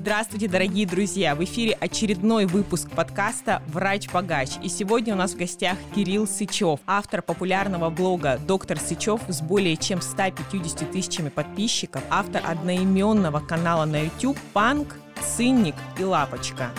Здравствуйте, дорогие друзья! В эфире очередной выпуск подкаста «Врач-богач». И сегодня у нас в гостях Кирилл Сычев, автор популярного блога «Доктор Сычев» с более чем 150 тысячами подписчиков, автор одноименного канала на YouTube «Панк», «Цинник» и «Лапочка».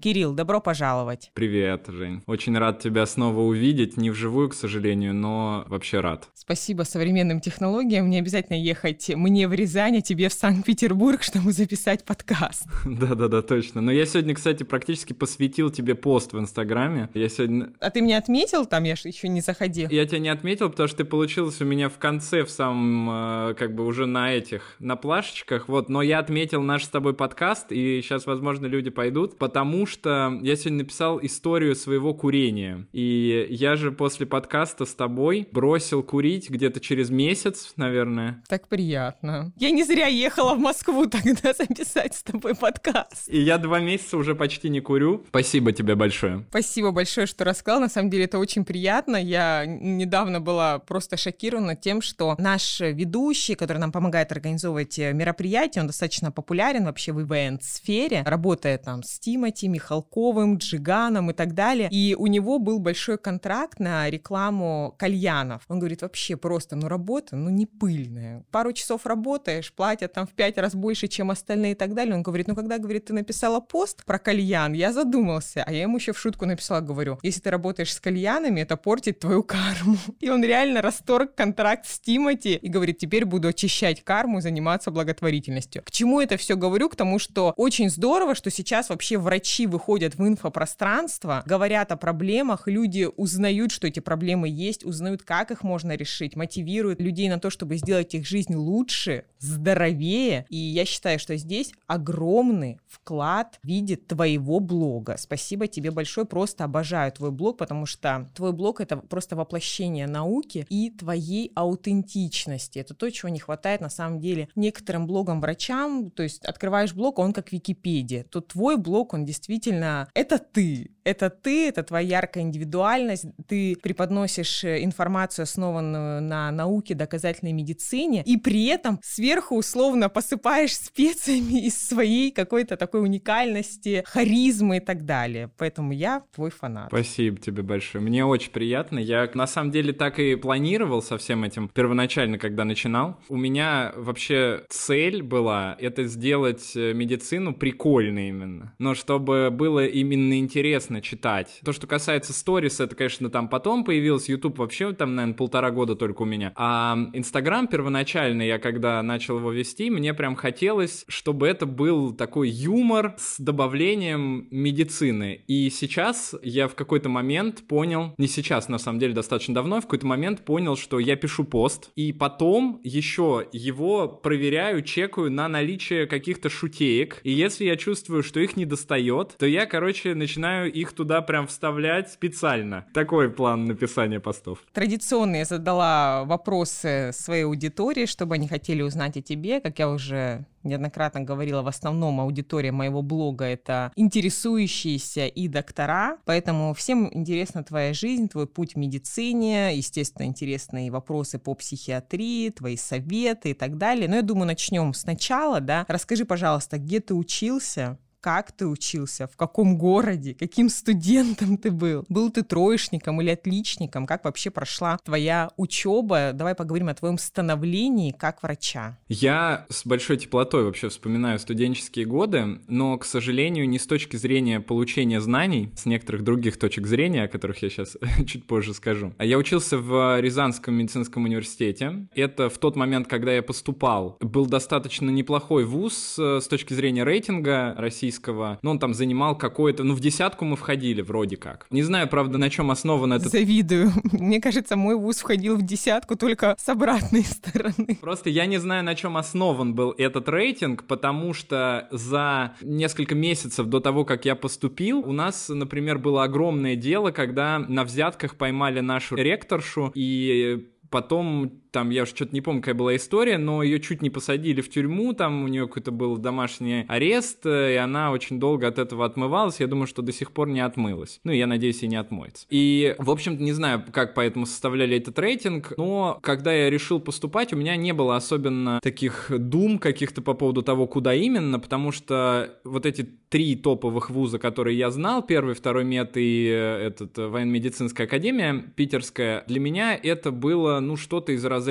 Кирилл, добро пожаловать. Привет, Жень. Очень рад тебя снова увидеть. Не вживую, к сожалению, но вообще рад. Спасибо современным технологиям. Не обязательно ехать мне в Рязань, а тебе в Санкт-Петербург, чтобы записать подкаст. Да-да-да, точно. Но я сегодня, кстати, практически посвятил тебе пост в Инстаграме. Я сегодня... А ты меня отметил там? Я же еще не заходил. Я тебя не отметил, потому что ты получилось у меня в конце, в самом, э, как бы уже на этих, на плашечках. Вот, но я отметил наш с тобой подкаст, и сейчас, возможно, люди пойдут, потому что я сегодня написал историю своего курения. И я же после подкаста с тобой бросил курить где-то через месяц, наверное. Так приятно. Я не зря ехала в Москву тогда записать с тобой подкаст. И я два месяца уже почти не курю. Спасибо тебе большое. Спасибо большое, что рассказал. На самом деле это очень приятно. Я недавно была просто шокирована тем, что наш ведущий, который нам помогает организовывать мероприятия, он достаточно популярен вообще в ивент-сфере, работает там с Тимати, Михалковым, Джиганом и так далее. И у него был большой контракт на рекламу кальянов. Он говорит, вообще просто, ну работа, ну не пыльная. Пару часов работаешь, платят там в пять раз больше, чем остальные и так далее. Он говорит, ну когда, говорит, ты написала пост про кальян, я задумался. А я ему еще в шутку написала, говорю, если ты работаешь с кальянами, это портит твою карму. И он реально расторг контракт с Тимати и говорит, теперь буду очищать карму, заниматься благотворительностью. К чему это все говорю? К тому, что очень здорово, что сейчас вообще врачи выходят в инфопространство, говорят о проблемах, люди узнают, что эти проблемы есть, узнают, как их можно решить, мотивируют людей на то, чтобы сделать их жизнь лучше, здоровее. И я считаю, что здесь огромный вклад в виде твоего блога. Спасибо тебе большое, просто обожаю твой блог, потому что твой блог — это просто воплощение науки и твоей аутентичности. Это то, чего не хватает на самом деле некоторым блогам-врачам. То есть открываешь блог, он как Википедия. То твой блог, он действительно... Это ты. Это ты, это твоя яркая индивидуальность. Ты преподносишь э, информацию, основанную на науке, доказательной медицине, и при этом сверху условно посыпаешь специями из своей какой-то такой уникальности, харизмы и так далее. Поэтому я твой фанат. Спасибо тебе большое. Мне очень приятно. Я на самом деле так и планировал со всем этим первоначально, когда начинал. У меня вообще цель была это сделать э, медицину прикольной именно. Но чтобы было именно интересно читать. То, что касается сторис, это, конечно, там потом появилось. YouTube вообще там, наверное, полтора года только у меня. А Инстаграм первоначально, я когда начал его вести, мне прям хотелось, чтобы это был такой юмор с добавлением медицины. И сейчас я в какой-то момент понял, не сейчас, на самом деле, достаточно давно, в какой-то момент понял, что я пишу пост, и потом еще его проверяю, чекаю на наличие каких-то шутеек. И если я чувствую, что их не достает, то я, короче, начинаю их туда прям вставлять специально. Такой план написания постов. Традиционно я задала вопросы своей аудитории, чтобы они хотели узнать о тебе. Как я уже неоднократно говорила, в основном аудитория моего блога — это интересующиеся и доктора, поэтому всем интересна твоя жизнь, твой путь в медицине, естественно, интересные вопросы по психиатрии, твои советы и так далее. Но я думаю, начнем сначала, да. Расскажи, пожалуйста, где ты учился, как ты учился, в каком городе, каким студентом ты был. Был ты троечником или отличником? Как вообще прошла твоя учеба? Давай поговорим о твоем становлении как врача. Я с большой теплотой вообще вспоминаю студенческие годы, но, к сожалению, не с точки зрения получения знаний, с некоторых других точек зрения, о которых я сейчас чуть позже скажу. А Я учился в Рязанском медицинском университете. Это в тот момент, когда я поступал, был достаточно неплохой вуз э, с точки зрения рейтинга России российского. Ну, он там занимал какое-то... Ну, в десятку мы входили вроде как. Не знаю, правда, на чем основан этот... Завидую. Мне кажется, мой вуз входил в десятку только с обратной стороны. Просто я не знаю, на чем основан был этот рейтинг, потому что за несколько месяцев до того, как я поступил, у нас, например, было огромное дело, когда на взятках поймали нашу ректоршу и Потом там, я уже что-то не помню, какая была история, но ее чуть не посадили в тюрьму, там у нее какой-то был домашний арест, и она очень долго от этого отмывалась, я думаю, что до сих пор не отмылась. Ну, я надеюсь, и не отмоется. И, в общем-то, не знаю, как поэтому составляли этот рейтинг, но когда я решил поступать, у меня не было особенно таких дум каких-то по поводу того, куда именно, потому что вот эти три топовых вуза, которые я знал, первый, второй мед и э, этот э, военно-медицинская академия питерская, для меня это было, ну, что-то из разряда,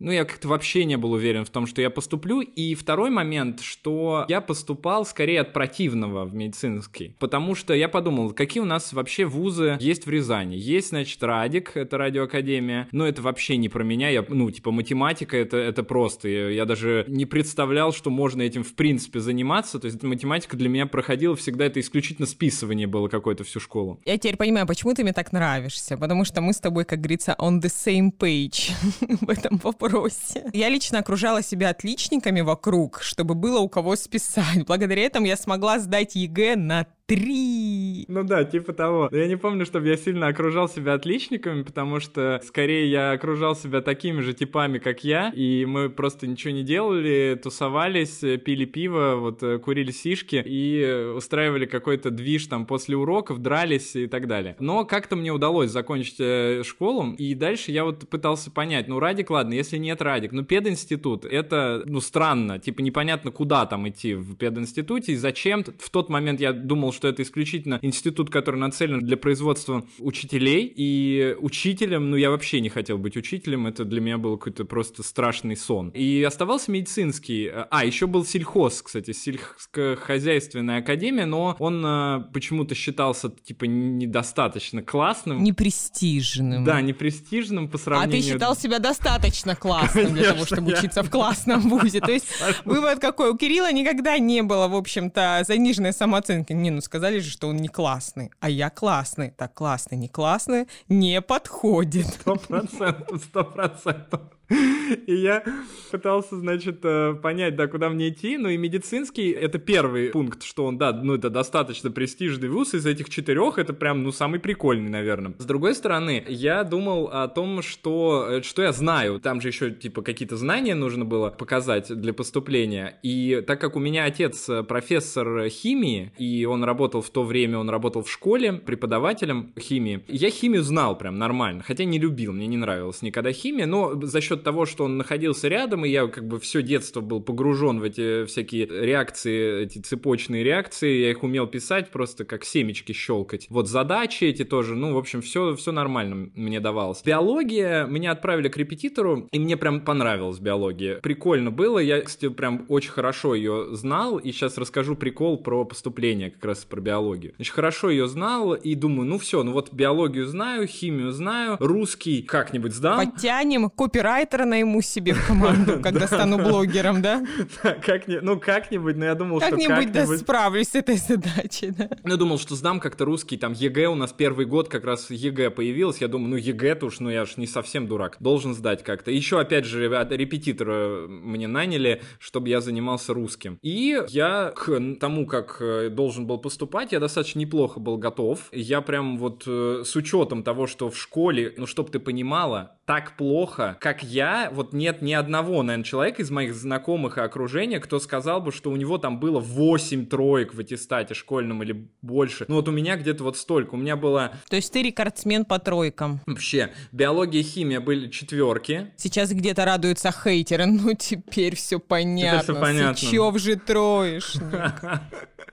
ну, я как-то вообще не был уверен в том, что я поступлю, и второй момент, что я поступал скорее от противного в медицинский, потому что я подумал, какие у нас вообще вузы. Есть в Рязани. Есть, значит, Радик, это радиоакадемия, но это вообще не про меня, я, ну, типа, математика, это, это просто, я, я даже не представлял, что можно этим, в принципе, заниматься, то есть математика для меня проходила всегда, это исключительно списывание было какое-то всю школу. Я теперь понимаю, почему ты мне так нравишься, потому что мы с тобой, как говорится, on the same page в этом вопросе. Я лично окружала себя отличниками вокруг, чтобы было у кого списать. Благодаря этому я смогла сдать ЕГЭ на три. Ну да, типа того. Я не помню, чтобы я сильно окружал себя отличниками, потому что скорее я окружал себя такими же типами, как я, и мы просто ничего не делали, тусовались, пили пиво, вот э, курили сишки и устраивали какой-то движ там после уроков, дрались и так далее. Но как-то мне удалось закончить э, школу, и дальше я вот пытался понять, ну Радик, ладно, если нет Радик, ну пединститут, это, ну странно, типа непонятно, куда там идти в пединституте и зачем. В тот момент я думал, что это исключительно институт, который нацелен для производства учителей, и учителем, ну, я вообще не хотел быть учителем, это для меня был какой-то просто страшный сон. И оставался медицинский, а, еще был сельхоз, кстати, сельскохозяйственная академия, но он а, почему-то считался, типа, недостаточно классным. Непрестижным. Да, непрестижным по сравнению... А ты считал себя достаточно классным для того, чтобы учиться в классном вузе. То есть вывод какой? У Кирилла никогда не было, в общем-то, заниженной самооценки. Не, ну сказали же, что он не классный, а я классный. Так классный, не классный, не подходит. Сто процентов, сто процентов. И я пытался, значит, э, понять, да, куда мне идти. Ну и медицинский — это первый пункт, что он, да, ну это достаточно престижный вуз. Из этих четырех это прям, ну, самый прикольный, наверное. С другой стороны, я думал о том, что, э, что я знаю. Там же еще, типа, какие-то знания нужно было показать для поступления. И так как у меня отец э, профессор химии, и он работал в то время, он работал в школе преподавателем химии, я химию знал прям нормально. Хотя не любил, мне не нравилась никогда химия, но за счет счет того, что он находился рядом, и я как бы все детство был погружен в эти всякие реакции, эти цепочные реакции, я их умел писать просто как семечки щелкать. Вот задачи эти тоже, ну, в общем, все, все нормально мне давалось. Биология, меня отправили к репетитору, и мне прям понравилась биология. Прикольно было, я, кстати, прям очень хорошо ее знал, и сейчас расскажу прикол про поступление как раз про биологию. Значит, хорошо ее знал, и думаю, ну все, ну вот биологию знаю, химию знаю, русский как-нибудь сдам. Подтянем копирайт копирайтера найму себе в команду, когда стану блогером, да? Ну, как-нибудь, но я думал, что как-нибудь... да, справлюсь с этой задачей, да. Ну, я думал, что сдам как-то русский, там, ЕГЭ у нас первый год как раз ЕГЭ появилось, я думаю, ну, ЕГЭ-то уж, ну, я ж не совсем дурак, должен сдать как-то. Еще, опять же, репетитора мне наняли, чтобы я занимался русским. И я к тому, как э, должен был поступать, я достаточно неплохо был готов. Я прям вот э, с учетом того, что в школе, ну, чтобы ты понимала, так плохо, как я, вот нет ни одного, наверное, человека из моих знакомых и окружения, кто сказал бы, что у него там было 8 троек в аттестате школьном или больше. Ну вот у меня где-то вот столько. У меня было... То есть ты рекордсмен по тройкам? Вообще. Биология и химия были четверки. Сейчас где-то радуются хейтеры. Ну теперь все понятно. Теперь все понятно. Сычев же троечник.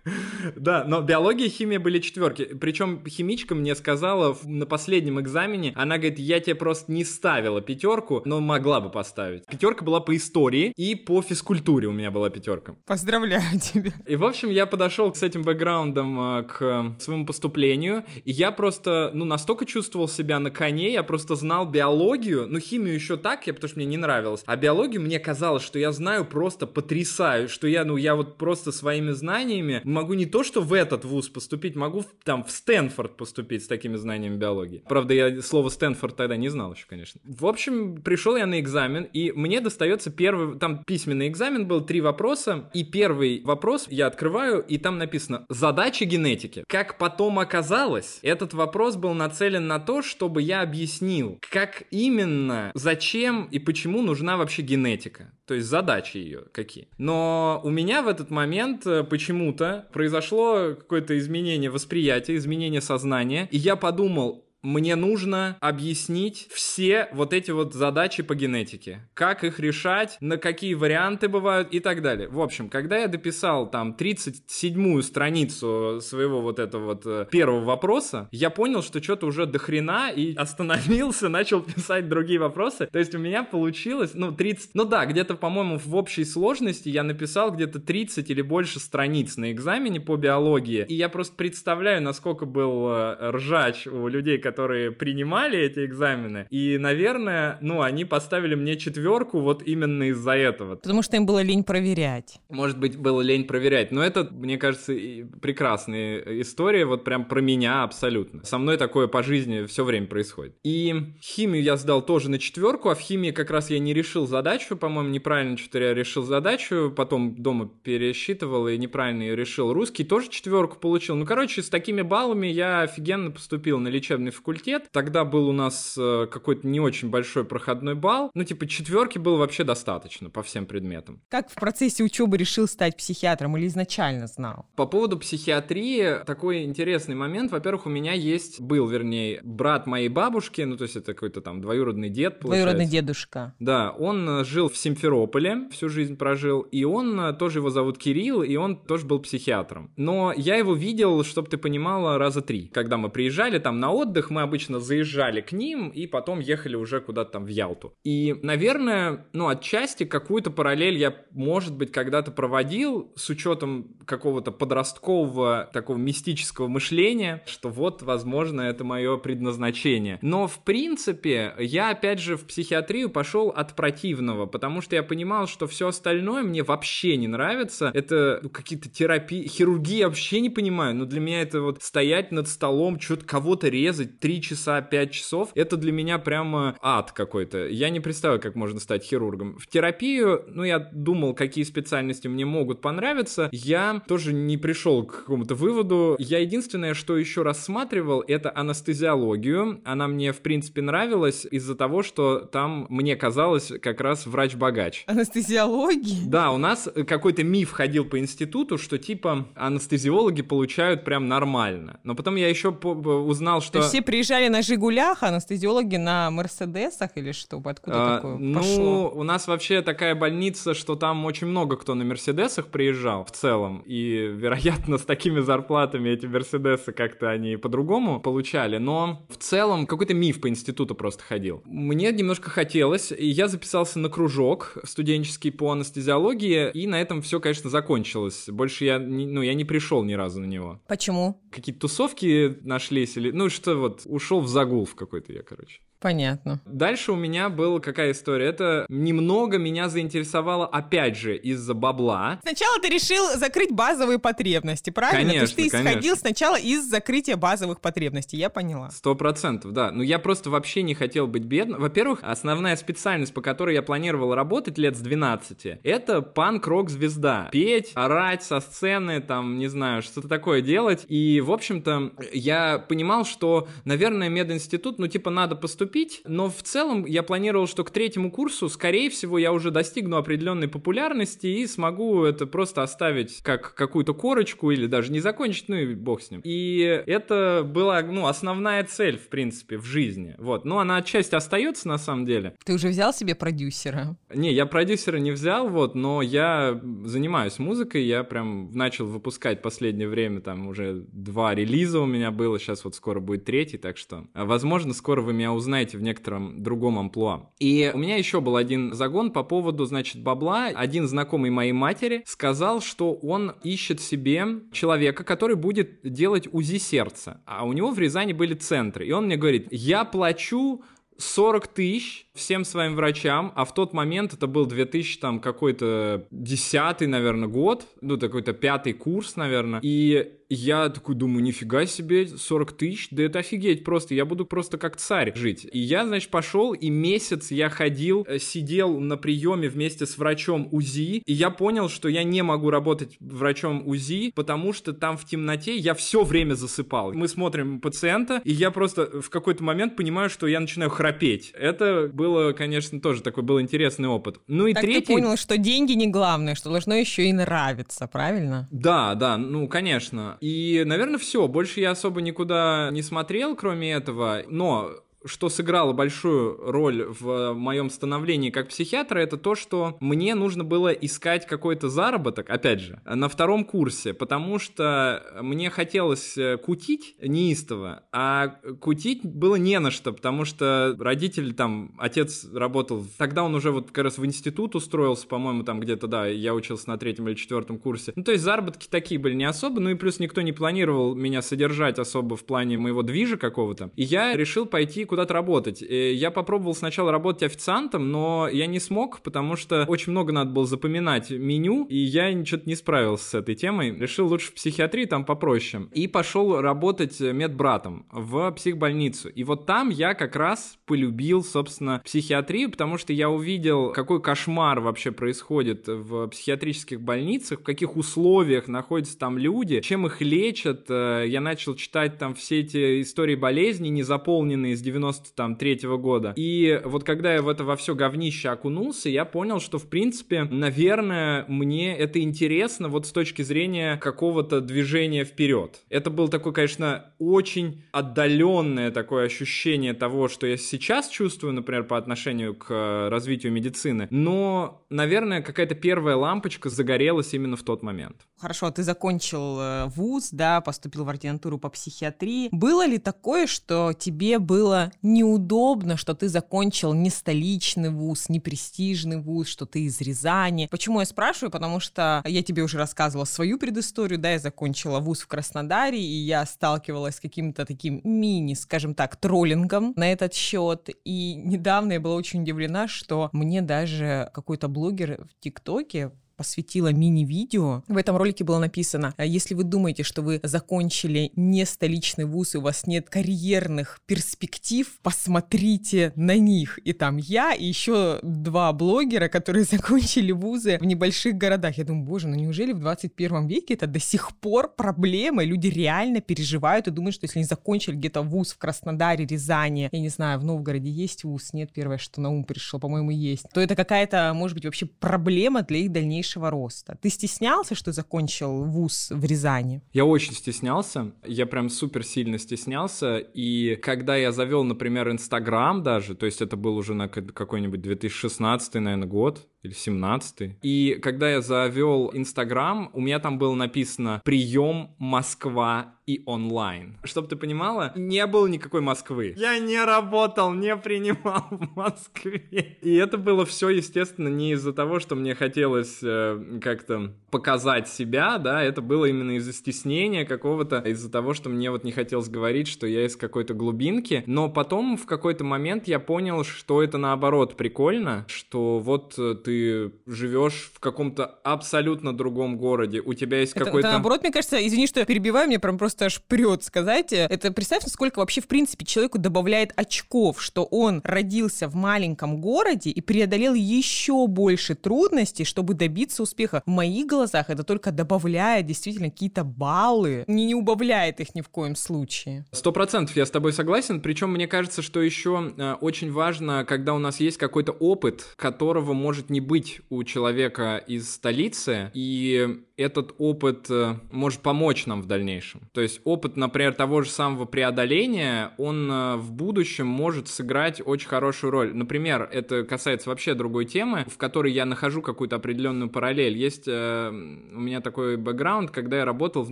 Да, но биология и химия были четверки. Причем химичка мне сказала на последнем экзамене, она говорит, я тебе просто не ставила пятерку, но могла бы поставить. Пятерка была по истории и по физкультуре у меня была пятерка. Поздравляю тебя. И, в общем, я подошел с этим бэкграундом э, к своему поступлению, и я просто, ну, настолько чувствовал себя на коне, я просто знал биологию, ну, химию еще так, я, потому что мне не нравилось, а биологию мне казалось, что я знаю просто потрясаю, что я, ну, я вот просто своими знаниями могу не то, что в этот вуз поступить, могу в, там в Стэнфорд поступить с такими знаниями биологии. Правда, я слово Стэнфорд тогда не знал еще, конечно. Конечно. В общем, пришел я на экзамен, и мне достается первый, там письменный экзамен был, три вопроса, и первый вопрос я открываю, и там написано «Задачи генетики». Как потом оказалось, этот вопрос был нацелен на то, чтобы я объяснил, как именно, зачем и почему нужна вообще генетика. То есть задачи ее какие. Но у меня в этот момент э, почему-то произошло какое-то изменение восприятия, изменение сознания, и я подумал, мне нужно объяснить все вот эти вот задачи по генетике. Как их решать, на какие варианты бывают и так далее. В общем, когда я дописал там 37-ю страницу своего вот этого вот э, первого вопроса, я понял, что что-то уже до хрена и остановился, начал писать другие вопросы. То есть у меня получилось, ну, 30, ну да, где-то, по-моему, в общей сложности я написал где-то 30 или больше страниц на экзамене по биологии. И я просто представляю, насколько был э, ржач у людей, которые которые принимали эти экзамены. И, наверное, ну, они поставили мне четверку вот именно из-за этого. Потому что им было лень проверять. Может быть, было лень проверять. Но это, мне кажется, прекрасная история, вот прям про меня абсолютно. Со мной такое по жизни все время происходит. И химию я сдал тоже на четверку, а в химии как раз я не решил задачу, по-моему, неправильно что-то я решил задачу, потом дома пересчитывал и неправильно ее решил. Русский тоже четверку получил. Ну, короче, с такими баллами я офигенно поступил на лечебный факультет факультет. Тогда был у нас э, какой-то не очень большой проходной балл. Ну, типа, четверки было вообще достаточно по всем предметам. Как в процессе учебы решил стать психиатром или изначально знал? По поводу психиатрии такой интересный момент. Во-первых, у меня есть, был, вернее, брат моей бабушки, ну, то есть это какой-то там двоюродный дед, получается. Двоюродный дедушка. Да, он э, жил в Симферополе, всю жизнь прожил, и он, э, тоже его зовут Кирилл, и он тоже был психиатром. Но я его видел, чтобы ты понимала, раза три. Когда мы приезжали там на отдых, мы обычно заезжали к ним и потом ехали уже куда-то там в Ялту. И, наверное, ну, отчасти какую-то параллель я, может быть, когда-то проводил с учетом какого-то подросткового такого мистического мышления, что вот, возможно, это мое предназначение. Но, в принципе, я, опять же, в психиатрию пошел от противного, потому что я понимал, что все остальное мне вообще не нравится. Это ну, какие-то терапии, хирургии вообще не понимаю, но для меня это вот стоять над столом, что-то кого-то резать, 3 часа, 5 часов, это для меня прямо ад какой-то. Я не представляю, как можно стать хирургом. В терапию, ну, я думал, какие специальности мне могут понравиться. Я тоже не пришел к какому-то выводу. Я единственное, что еще рассматривал, это анестезиологию. Она мне, в принципе, нравилась из-за того, что там мне казалось как раз врач-богач. Анестезиологии? Да, у нас какой-то миф ходил по институту, что типа анестезиологи получают прям нормально. Но потом я еще узнал, что... То все приезжали на «Жигулях», а анестезиологи на «Мерседесах» или что? Откуда а, такое ну, пошло? у нас вообще такая больница, что там очень много кто на «Мерседесах» приезжал в целом. И, вероятно, с такими зарплатами эти «Мерседесы» как-то они по-другому получали. Но в целом какой-то миф по институту просто ходил. Мне немножко хотелось, и я записался на кружок студенческий по анестезиологии, и на этом все, конечно, закончилось. Больше я, ну, я не пришел ни разу на него. Почему? Какие-то тусовки нашлись или... Ну, что вот, ушел в загул в какой-то я, короче. Понятно. Дальше у меня была какая история? Это немного меня заинтересовало, опять же, из-за бабла. Сначала ты решил закрыть базовые потребности, правильно? Конечно, То есть ты конечно. исходил сначала из закрытия базовых потребностей, я поняла. Сто процентов, да. Но я просто вообще не хотел быть бедным. Во-первых, основная специальность, по которой я планировал работать лет с 12, это панк-рок-звезда. Петь, орать со сцены, там, не знаю, что-то такое делать. И, в общем-то, я понимал, что, наверное, мединститут, ну, типа, надо поступить поступить, но в целом я планировал, что к третьему курсу, скорее всего, я уже достигну определенной популярности и смогу это просто оставить как какую-то корочку или даже не закончить, ну и бог с ним. И это была, ну, основная цель, в принципе, в жизни. Вот. Но она отчасти остается на самом деле. Ты уже взял себе продюсера? Не, я продюсера не взял, вот, но я занимаюсь музыкой, я прям начал выпускать последнее время, там уже два релиза у меня было, сейчас вот скоро будет третий, так что, возможно, скоро вы меня узнаете знаете, в некотором другом амплуа. И у меня еще был один загон по поводу, значит, бабла. Один знакомый моей матери сказал, что он ищет себе человека, который будет делать УЗИ сердца. А у него в Рязани были центры. И он мне говорит, я плачу 40 тысяч всем своим врачам, а в тот момент это был 2000 там какой-то десятый, наверное, год, ну, такой-то пятый курс, наверное, и я такой думаю, нифига себе, 40 тысяч, да это офигеть просто, я буду просто как царь жить. И я, значит, пошел, и месяц я ходил, э, сидел на приеме вместе с врачом УЗИ, и я понял, что я не могу работать врачом УЗИ, потому что там в темноте я все время засыпал. Мы смотрим пациента, и я просто в какой-то момент понимаю, что я начинаю храпеть. Это было, конечно, тоже такой был интересный опыт. Ну и так третий... ты понял, что деньги не главное, что должно еще и нравиться, правильно? Да, да, ну, конечно. И, наверное, все. Больше я особо никуда не смотрел, кроме этого. Но что сыграло большую роль в моем становлении как психиатра, это то, что мне нужно было искать какой-то заработок, опять же, на втором курсе, потому что мне хотелось э, кутить неистово, а кутить было не на что, потому что родители там, отец работал, тогда он уже вот как раз в институт устроился, по-моему, там где-то, да, я учился на третьем или четвертом курсе. Ну, то есть заработки такие были не особо, ну и плюс никто не планировал меня содержать особо в плане моего движа какого-то. И я решил пойти куда-то работать. И я попробовал сначала работать официантом, но я не смог, потому что очень много надо было запоминать меню, и я что-то не справился с этой темой. Решил лучше в психиатрии, там попроще. И пошел работать медбратом в психбольницу. И вот там я как раз полюбил, собственно, психиатрию, потому что я увидел, какой кошмар вообще происходит в психиатрических больницах, в каких условиях находятся там люди, чем их лечат. Э, я начал читать там все эти истории болезней, не заполненные с 90 93 -го года. И вот когда я в это во все говнище окунулся, я понял, что, в принципе, наверное, мне это интересно вот с точки зрения какого-то движения вперед. Это был такой, конечно, очень отдаленное такое ощущение того, что я сейчас чувствую, например, по отношению к э, развитию медицины, но, наверное, какая-то первая лампочка загорелась именно в тот момент. Хорошо, ты закончил э, вуз, да, поступил в ординатуру по психиатрии. Было ли такое, что тебе было неудобно, что ты закончил не столичный вуз, не престижный вуз, что ты из Рязани. Почему я спрашиваю? Потому что я тебе уже рассказывала свою предысторию, да, я закончила вуз в Краснодаре, и я сталкивалась с каким-то таким мини, скажем так, троллингом на этот счет. И недавно я была очень удивлена, что мне даже какой-то блогер в ТикТоке посвятила мини-видео. В этом ролике было написано, «А если вы думаете, что вы закончили не столичный вуз и у вас нет карьерных перспектив, посмотрите на них. И там я и еще два блогера, которые закончили вузы в небольших городах. Я думаю, боже, ну неужели в 21 веке это до сих пор проблема? Люди реально переживают и думают, что если они закончили где-то вуз в Краснодаре, Рязани, я не знаю, в Новгороде есть вуз, нет, первое, что на ум пришло, по-моему, есть, то это какая-то, может быть, вообще проблема для их дальнейшего дальнейшего роста. Ты стеснялся, что закончил вуз в Рязани? Я очень стеснялся, я прям супер сильно стеснялся, и когда я завел, например, Инстаграм даже, то есть это был уже на какой-нибудь 2016, наверное, год, или 17 И когда я завел Инстаграм, у меня там было написано «Прием Москва и онлайн». Чтобы ты понимала, не было никакой Москвы. Я не работал, не принимал в Москве. И это было все, естественно, не из-за того, что мне хотелось э, как-то показать себя, да, это было именно из-за стеснения какого-то, из-за того, что мне вот не хотелось говорить, что я из какой-то глубинки. Но потом в какой-то момент я понял, что это наоборот прикольно, что вот э, ты живешь в каком-то абсолютно другом городе, у тебя есть какой-то... Это, наоборот, мне кажется, извини, что я перебиваю, мне прям просто аж прет сказать. Это представь, сколько вообще, в принципе, человеку добавляет очков, что он родился в маленьком городе и преодолел еще больше трудностей, чтобы добиться успеха. В моих глазах это только добавляет действительно какие-то баллы, не, не убавляет их ни в коем случае. Сто процентов я с тобой согласен, причем мне кажется, что еще э, очень важно, когда у нас есть какой-то опыт, которого может не быть у человека из столицы, и этот опыт э, может помочь нам в дальнейшем. То есть опыт, например, того же самого преодоления, он э, в будущем может сыграть очень хорошую роль. Например, это касается вообще другой темы, в которой я нахожу какую-то определенную параллель. Есть э, у меня такой бэкграунд, когда я работал в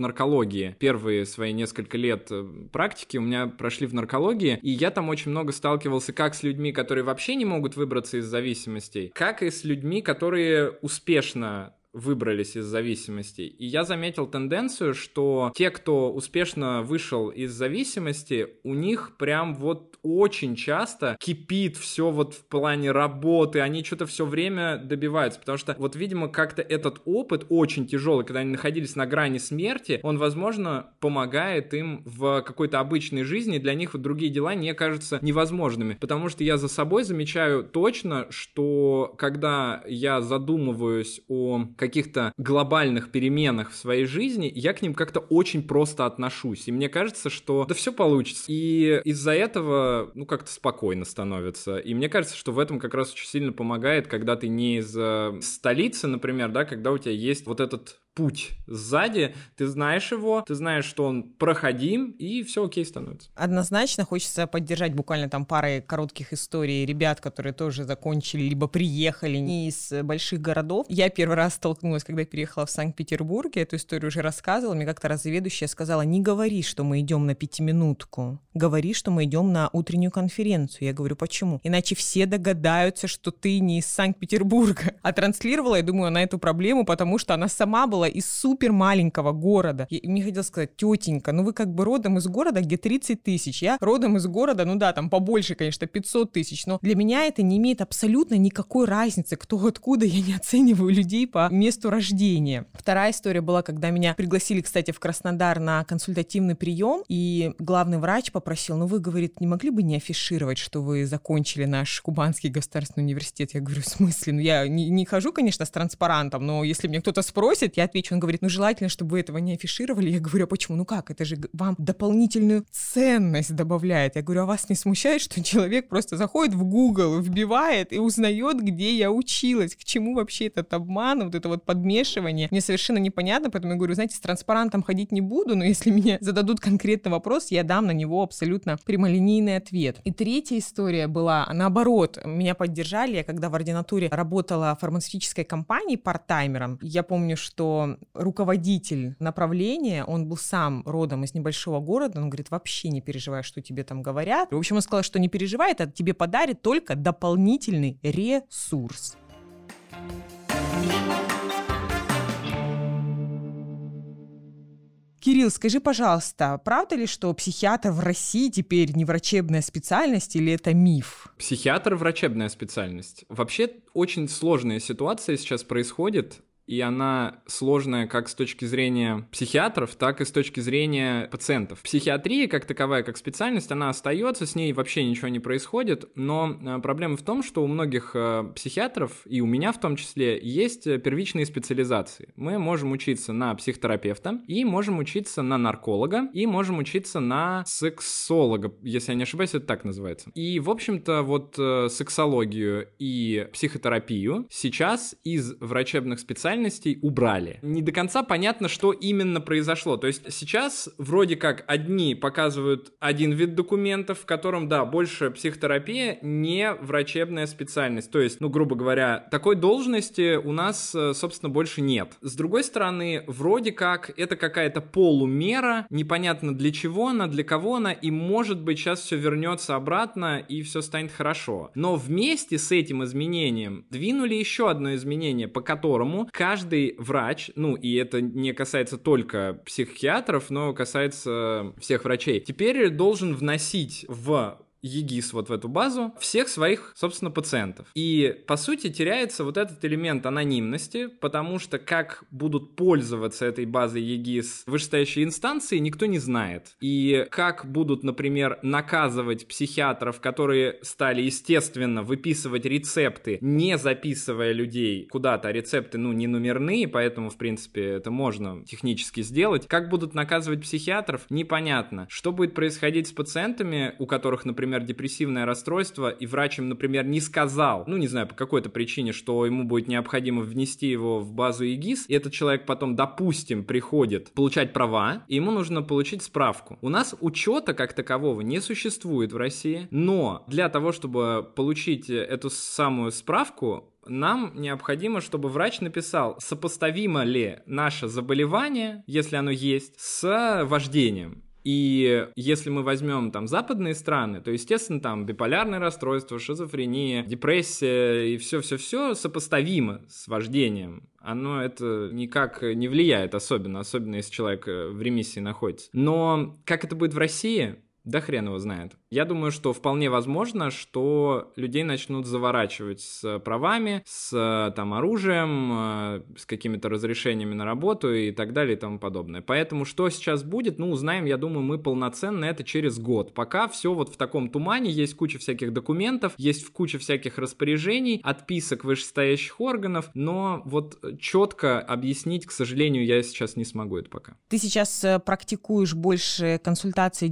наркологии. Первые свои несколько лет практики у меня прошли в наркологии, и я там очень много сталкивался как с людьми, которые вообще не могут выбраться из зависимостей, как и с людьми, которые успешно выбрались из зависимости. И я заметил тенденцию, что те, кто успешно вышел из зависимости, у них прям вот очень часто кипит все вот в плане работы, они что-то все время добиваются, потому что вот, видимо, как-то этот опыт очень тяжелый, когда они находились на грани смерти, он, возможно, помогает им в какой-то обычной жизни, для них вот другие дела не кажутся невозможными, потому что я за собой замечаю точно, что когда я задумываюсь о каких-то глобальных переменах в своей жизни, я к ним как-то очень просто отношусь. И мне кажется, что да все получится. И из-за этого, ну, как-то спокойно становится. И мне кажется, что в этом как раз очень сильно помогает, когда ты не из э, столицы, например, да, когда у тебя есть вот этот путь сзади, ты знаешь его, ты знаешь, что он проходим, и все окей становится. Однозначно хочется поддержать буквально там парой коротких историй ребят, которые тоже закончили, либо приехали не из больших городов. Я первый раз столкнулась, когда переехала в Санкт-Петербург, я эту историю уже рассказывала, мне как-то раз заведующая сказала, не говори, что мы идем на пятиминутку, говори, что мы идем на утреннюю конференцию. Я говорю, почему? Иначе все догадаются, что ты не из Санкт-Петербурга. А транслировала, я думаю, на эту проблему, потому что она сама была из супер маленького города. И мне хотелось сказать, тетенька, ну вы как бы родом из города, где 30 тысяч. Я родом из города, ну да, там побольше, конечно, 500 тысяч. Но для меня это не имеет абсолютно никакой разницы, кто откуда. Я не оцениваю людей по месту рождения. Вторая история была, когда меня пригласили, кстати, в Краснодар на консультативный прием, и главный врач попросил, ну вы, говорит, не могли бы не афишировать, что вы закончили наш Кубанский государственный университет? Я говорю, в смысле? Ну я не, не хожу, конечно, с транспарантом, но если мне кто-то спросит, я отвечу. Он говорит, ну желательно, чтобы вы этого не афишировали. Я говорю, а почему? Ну как? Это же вам дополнительную ценность добавляет. Я говорю, а вас не смущает, что человек просто заходит в Google, вбивает и узнает, где я училась? К чему вообще этот обман, вот это вот подмешивание? Мне совершенно непонятно, поэтому я говорю, знаете, с транспарантом ходить не буду, но если мне зададут конкретный вопрос, я дам на него абсолютно прямолинейный ответ. И третья история была наоборот. Меня поддержали, я когда в ординатуре работала фармацевтической компании парт-таймером. Я помню, что руководитель направления, он был сам родом из небольшого города, он говорит, вообще не переживай, что тебе там говорят. В общем, он сказал, что не переживай, это тебе подарит только дополнительный ресурс. Кирилл, скажи, пожалуйста, правда ли, что психиатр в России теперь не врачебная специальность или это миф? Психиатр врачебная специальность. Вообще очень сложная ситуация сейчас происходит и она сложная как с точки зрения психиатров, так и с точки зрения пациентов. Психиатрия как таковая, как специальность, она остается, с ней вообще ничего не происходит, но э, проблема в том, что у многих э, психиатров, и у меня в том числе, есть первичные специализации. Мы можем учиться на психотерапевта, и можем учиться на нарколога, и можем учиться на сексолога, если я не ошибаюсь, это так называется. И, в общем-то, вот э, сексологию и психотерапию сейчас из врачебных специальностей специальностей убрали. Не до конца понятно, что именно произошло. То есть сейчас вроде как одни показывают один вид документов, в котором, да, больше психотерапия, не врачебная специальность. То есть, ну, грубо говоря, такой должности у нас, э, собственно, больше нет. С другой стороны, вроде как это какая-то полумера, непонятно для чего она, для кого она, и может быть сейчас все вернется обратно и все станет хорошо. Но вместе с этим изменением двинули еще одно изменение, по которому каждый врач, ну и это не касается только психиатров, но касается всех врачей, теперь должен вносить в ЕГИС вот в эту базу всех своих, собственно, пациентов. И, по сути, теряется вот этот элемент анонимности, потому что как будут пользоваться этой базой ЕГИС вышестоящие инстанции, никто не знает. И как будут, например, наказывать психиатров, которые стали, естественно, выписывать рецепты, не записывая людей куда-то, а рецепты, ну, не номерные, поэтому, в принципе, это можно технически сделать. Как будут наказывать психиатров, непонятно. Что будет происходить с пациентами, у которых, например, например, депрессивное расстройство, и врач им, например, не сказал, ну, не знаю, по какой-то причине, что ему будет необходимо внести его в базу ИГИС, и этот человек потом, допустим, приходит получать права, и ему нужно получить справку. У нас учета как такового не существует в России, но для того, чтобы получить эту самую справку, нам необходимо, чтобы врач написал, сопоставимо ли наше заболевание, если оно есть, с вождением. И если мы возьмем там западные страны, то, естественно, там биполярное расстройство, шизофрения, депрессия и все-все-все сопоставимо с вождением оно это никак не влияет особенно, особенно если человек э, в ремиссии находится. Но как это будет в России, да хрен его знает. Я думаю, что вполне возможно, что людей начнут заворачивать с правами, с там оружием, э, с какими-то разрешениями на работу и так далее и тому подобное. Поэтому что сейчас будет, ну, узнаем, я думаю, мы полноценно это через год. Пока все вот в таком тумане, есть куча всяких документов, есть куча всяких распоряжений, отписок вышестоящих органов, но вот четко объяснить, к сожалению, я сейчас не смогу это пока. Ты сейчас э, практикуешь больше консультации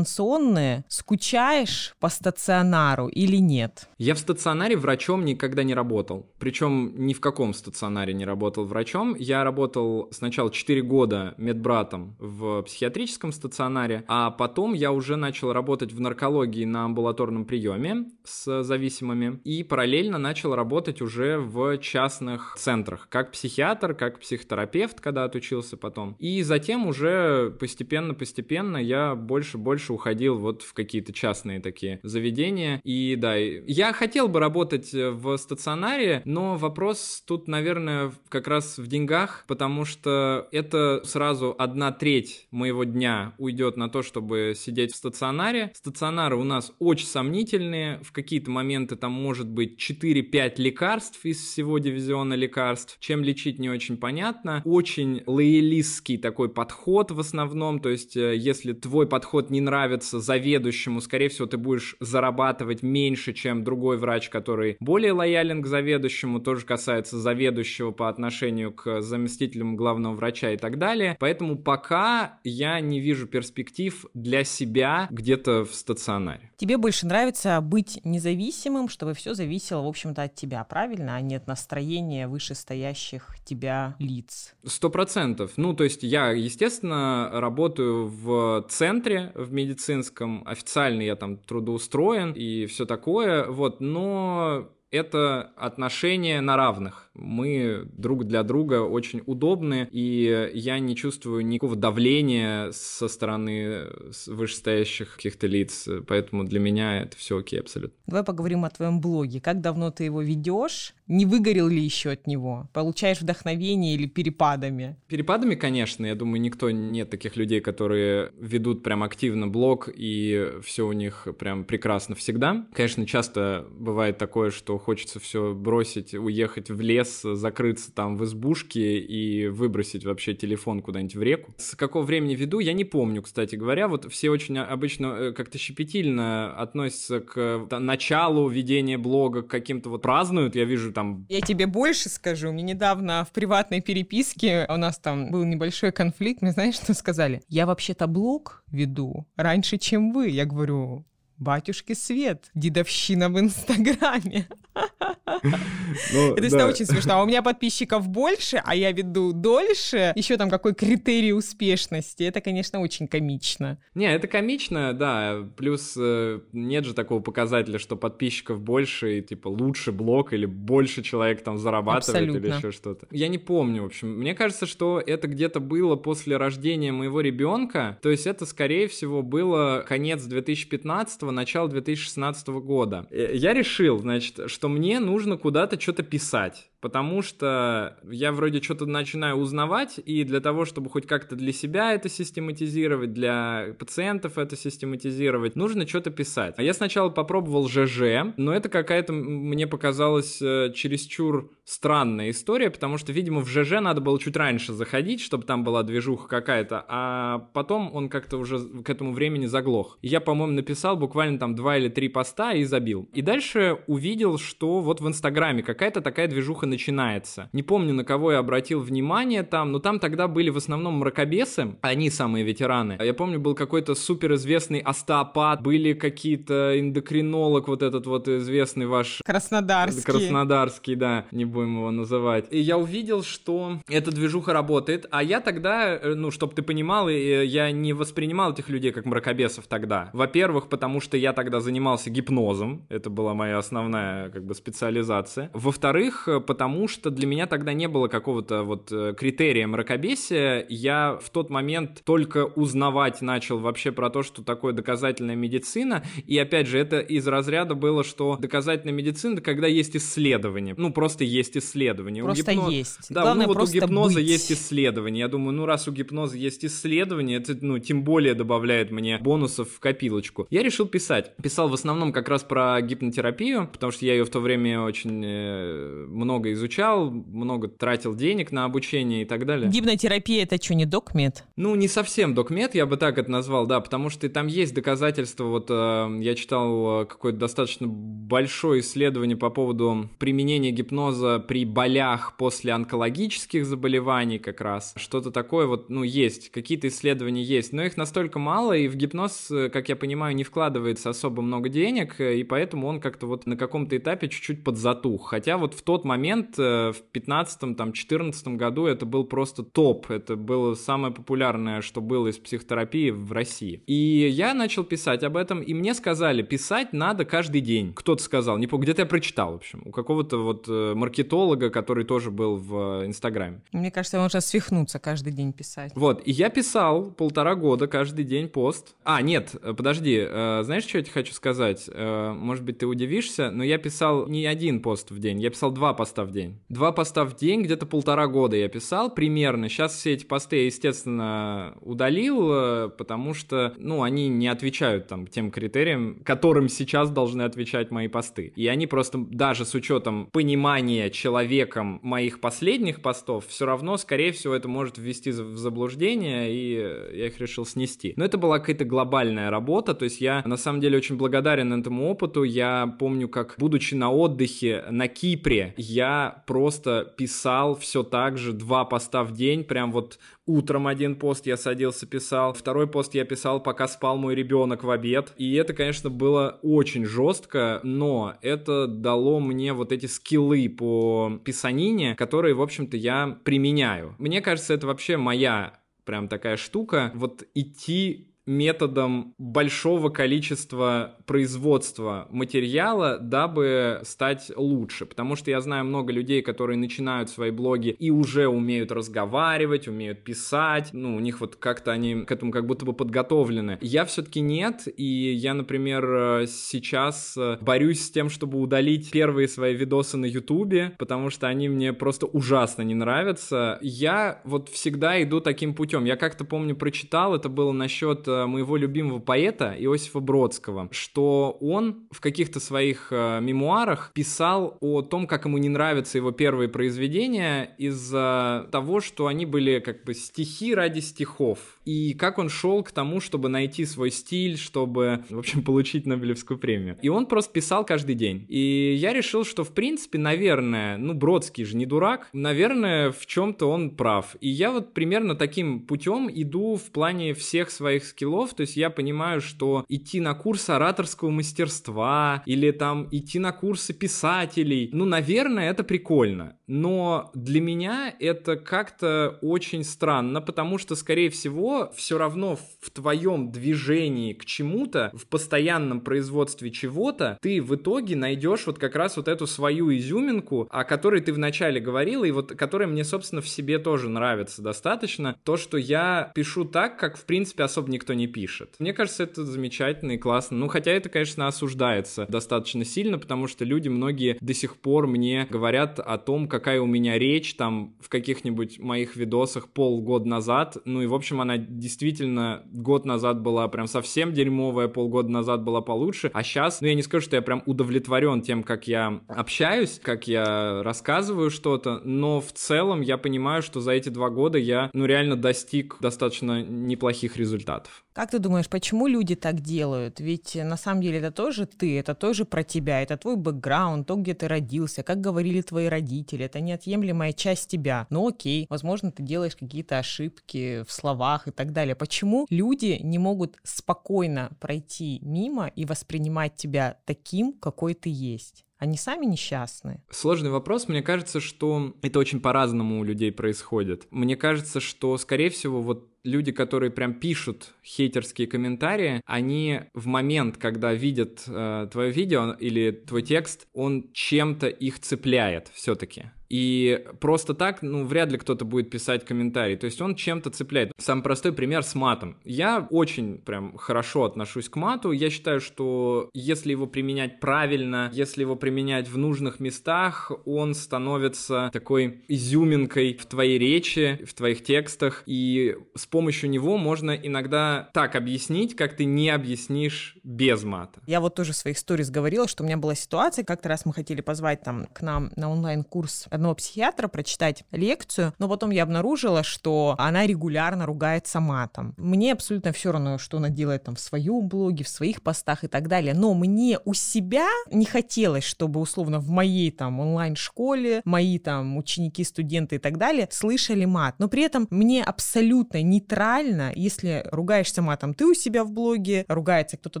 дистанционные, скучаешь по стационару или нет? Я в стационаре врачом никогда не работал. Причем ни в каком стационаре не работал врачом. Я работал сначала 4 года медбратом в психиатрическом стационаре, а потом я уже начал работать в наркологии на амбулаторном приеме с зависимыми и параллельно начал работать уже в частных центрах, как психиатр, как психотерапевт, когда отучился потом. И затем уже постепенно-постепенно я больше-больше уходил вот в какие-то частные частные такие заведения. И да, я хотел бы работать э, в стационаре, но вопрос тут, наверное, как раз в деньгах, потому что это сразу одна треть моего дня уйдет на то, чтобы сидеть в стационаре. Стационары у нас очень сомнительные, в какие-то моменты там может быть 4-5 лекарств из всего дивизиона лекарств. Чем лечить не очень понятно. Очень лоялистский такой подход в основном, то есть э, если твой подход не нравится заведующему, скорее скорее всего, ты будешь зарабатывать меньше, чем другой врач, который более лоялен к заведующему, тоже касается заведующего по отношению к заместителям главного врача и так далее. Поэтому пока я не вижу перспектив для себя где-то в стационаре. Тебе больше нравится быть независимым, чтобы все зависело, в общем-то, от тебя, правильно, а не от настроения вышестоящих тебя лиц? Сто процентов. Ну, то есть я, естественно, работаю в центре, в медицинском, официально я там трудоустроен и все такое, вот, но это отношения на равных. Мы друг для друга очень удобны, и я не чувствую никакого давления со стороны вышестоящих каких-то лиц, поэтому для меня это все окей абсолютно. Давай поговорим о твоем блоге. Как давно ты его ведешь? Не выгорел ли еще от него? Получаешь вдохновение или перепадами? Перепадами, конечно. Я думаю, никто нет таких людей, которые ведут прям активно блог, и все у них прям прекрасно всегда. Конечно, часто бывает такое, что хочется все бросить, уехать в лес, закрыться там в избушке и выбросить вообще телефон куда-нибудь в реку. С какого времени веду, я не помню, кстати говоря. Вот все очень обычно э, как-то щепетильно относятся к началу ведения блога, к каким-то вот празднуют. Я вижу там... Я тебе больше скажу. Мне недавно в приватной переписке у нас там был небольшой конфликт. Мне знаешь, что сказали? Я вообще-то блог веду раньше, чем вы. Я говорю, батюшки свет, дедовщина в Инстаграме. Ну, это всегда очень смешно. А у меня подписчиков больше, а я веду дольше. Еще там какой критерий успешности. Это, конечно, очень комично. Не, это комично, да. Плюс э, нет же такого показателя, что подписчиков больше и типа лучше блог или больше человек там зарабатывает Абсолютно. или еще что-то. Я не помню, в общем. Мне кажется, что это где-то было после рождения моего ребенка. То есть это, скорее всего, было конец 2015 начало 2016 года. Э, я решил, значит, что мне нужно куда-то что-то писать потому что я вроде что-то начинаю узнавать, и для того, чтобы хоть как-то для себя это систематизировать, для пациентов это систематизировать, нужно что-то писать. А я сначала попробовал ЖЖ, но это какая-то, мне показалась, э, чересчур странная история, потому что, видимо, в ЖЖ надо было чуть раньше заходить, чтобы там была движуха какая-то, а потом он как-то уже к этому времени заглох. Я, по-моему, написал буквально там два или три поста и забил. И дальше увидел, что вот в Инстаграме какая-то такая движуха начинается. Не помню, на кого я обратил внимание там, но там тогда были в основном мракобесы, они самые ветераны. Я помню, был какой-то суперизвестный остеопат, были какие-то эндокринолог, вот этот вот известный ваш... Краснодарский. Краснодарский, да, не будем его называть. И я увидел, что эта движуха работает, а я тогда, э, ну, чтобы ты понимал, э, я не воспринимал этих людей как мракобесов тогда. Во-первых, потому что я тогда занимался гипнозом, это была моя основная, как бы, специализация. Во-вторых, потому потому что для меня тогда не было какого-то вот э, критерия мракобесия. Я в тот момент только узнавать начал вообще про то, что такое доказательная медицина. И опять же, это из разряда было, что доказательная медицина, когда есть исследование. Ну, просто есть исследование. Просто гипноз... есть. Да, Главное, ну вот у гипноза быть. есть исследование. Я думаю, ну раз у гипноза есть исследование, это, ну, тем более добавляет мне бонусов в копилочку. Я решил писать. Писал в основном как раз про гипнотерапию, потому что я ее в то время очень э, много изучал, много тратил денег на обучение и так далее. Гипнотерапия это что, не докмед? Ну, не совсем докмед, я бы так это назвал, да, потому что там есть доказательства. Вот э, я читал э, какое-то достаточно большое исследование по поводу применения гипноза при болях после онкологических заболеваний как раз. Что-то такое вот, ну, есть, какие-то исследования есть, но их настолько мало, и в гипноз, э, как я понимаю, не вкладывается особо много денег, э, и поэтому он как-то вот на каком-то этапе чуть-чуть подзатух. Хотя вот в тот момент, в 15 там, 14 году это был просто топ, это было самое популярное, что было из психотерапии в России. И я начал писать об этом, и мне сказали, писать надо каждый день. Кто-то сказал, не помню, где-то я прочитал, в общем, у какого-то вот э, маркетолога, который тоже был в Инстаграме. Мне кажется, можно свихнуться каждый день писать. Вот, и я писал полтора года каждый день пост. А, нет, э, подожди, э, знаешь, что я тебе хочу сказать? Может быть, ты удивишься, но я писал не один пост в день, я писал два поста в день. Два поста в день, где-то полтора года я писал примерно. Сейчас все эти посты я, естественно, удалил, потому что, ну, они не отвечают там тем критериям, которым сейчас должны отвечать мои посты. И они просто, даже с учетом понимания человеком моих последних постов, все равно, скорее всего, это может ввести в заблуждение, и я их решил снести. Но это была какая-то глобальная работа, то есть я, на самом деле, очень благодарен этому опыту. Я помню, как, будучи на отдыхе на Кипре, я просто писал все так же, два поста в день, прям вот Утром один пост я садился, писал. Второй пост я писал, пока спал мой ребенок в обед. И это, конечно, было очень жестко, но это дало мне вот эти скиллы по писанине, которые, в общем-то, я применяю. Мне кажется, это вообще моя прям такая штука. Вот идти методом большого количества производства материала, дабы стать лучше. Потому что я знаю много людей, которые начинают свои блоги и уже умеют разговаривать, умеют писать. Ну, у них вот как-то они к этому как будто бы подготовлены. Я все-таки нет, и я, например, сейчас борюсь с тем, чтобы удалить первые свои видосы на Ютубе, потому что они мне просто ужасно не нравятся. Я вот всегда иду таким путем. Я как-то помню, прочитал, это было насчет Э, моего любимого поэта Иосифа Бродского, что он в каких-то своих э, мемуарах писал о том, как ему не нравятся его первые произведения из-за того, что они были как бы стихи ради стихов. И как он шел к тому, чтобы найти свой стиль, чтобы, в общем, получить Нобелевскую премию. И он просто писал каждый день. И я решил, что, в принципе, наверное, ну, Бродский же не дурак, наверное, в чем-то он прав. И я вот примерно таким путем иду в плане всех своих скиллов то есть я понимаю, что идти на курсы ораторского мастерства или там идти на курсы писателей, ну, наверное, это прикольно. Но для меня это как-то очень странно, потому что, скорее всего, все равно в твоем движении к чему-то, в постоянном производстве чего-то, ты в итоге найдешь вот как раз вот эту свою изюминку, о которой ты вначале говорила, и вот которая мне, собственно, в себе тоже нравится достаточно. То, что я пишу так, как, в принципе, особо никто никто не пишет. Мне кажется, это замечательно и классно. Ну, хотя это, конечно, осуждается достаточно сильно, потому что люди многие до сих пор мне говорят о том, какая у меня речь там в каких-нибудь моих видосах полгода назад. Ну и, в общем, она действительно год назад была прям совсем дерьмовая, полгода назад была получше. А сейчас, ну я не скажу, что я прям удовлетворен тем, как я общаюсь, как я рассказываю что-то, но в целом я понимаю, что за эти два года я, ну реально достиг достаточно неплохих результатов. Как ты думаешь, почему люди так делают? Ведь на самом деле это тоже ты, это тоже про тебя, это твой бэкграунд, то, где ты родился, как говорили твои родители, это неотъемлемая часть тебя. Ну окей, возможно, ты делаешь какие-то ошибки в словах и так далее. Почему люди не могут спокойно пройти мимо и воспринимать тебя таким, какой ты есть? Они сами несчастны. Сложный вопрос. Мне кажется, что это очень по-разному у людей происходит. Мне кажется, что, скорее всего, вот люди, которые прям пишут хейтерские комментарии, они в момент, когда видят э, твое видео или твой текст, он чем-то их цепляет все-таки. И просто так, ну, вряд ли кто-то будет писать комментарий. То есть он чем-то цепляет. Самый простой пример с матом. Я очень прям хорошо отношусь к мату. Я считаю, что если его применять правильно, если его применять в нужных местах, он становится такой изюминкой в твоей речи, в твоих текстах. И с помощью него можно иногда так объяснить, как ты не объяснишь без мата. Я вот тоже в своих сторис говорила, что у меня была ситуация, как-то раз мы хотели позвать там к нам на онлайн-курс одного психиатра прочитать лекцию, но потом я обнаружила, что она регулярно ругается матом. Мне абсолютно все равно, что она делает там в своем блоге, в своих постах и так далее, но мне у себя не хотелось, чтобы условно в моей там онлайн-школе мои там ученики, студенты и так далее слышали мат. Но при этом мне абсолютно нейтрально, если ругаешься матом ты у себя в блоге, ругается кто-то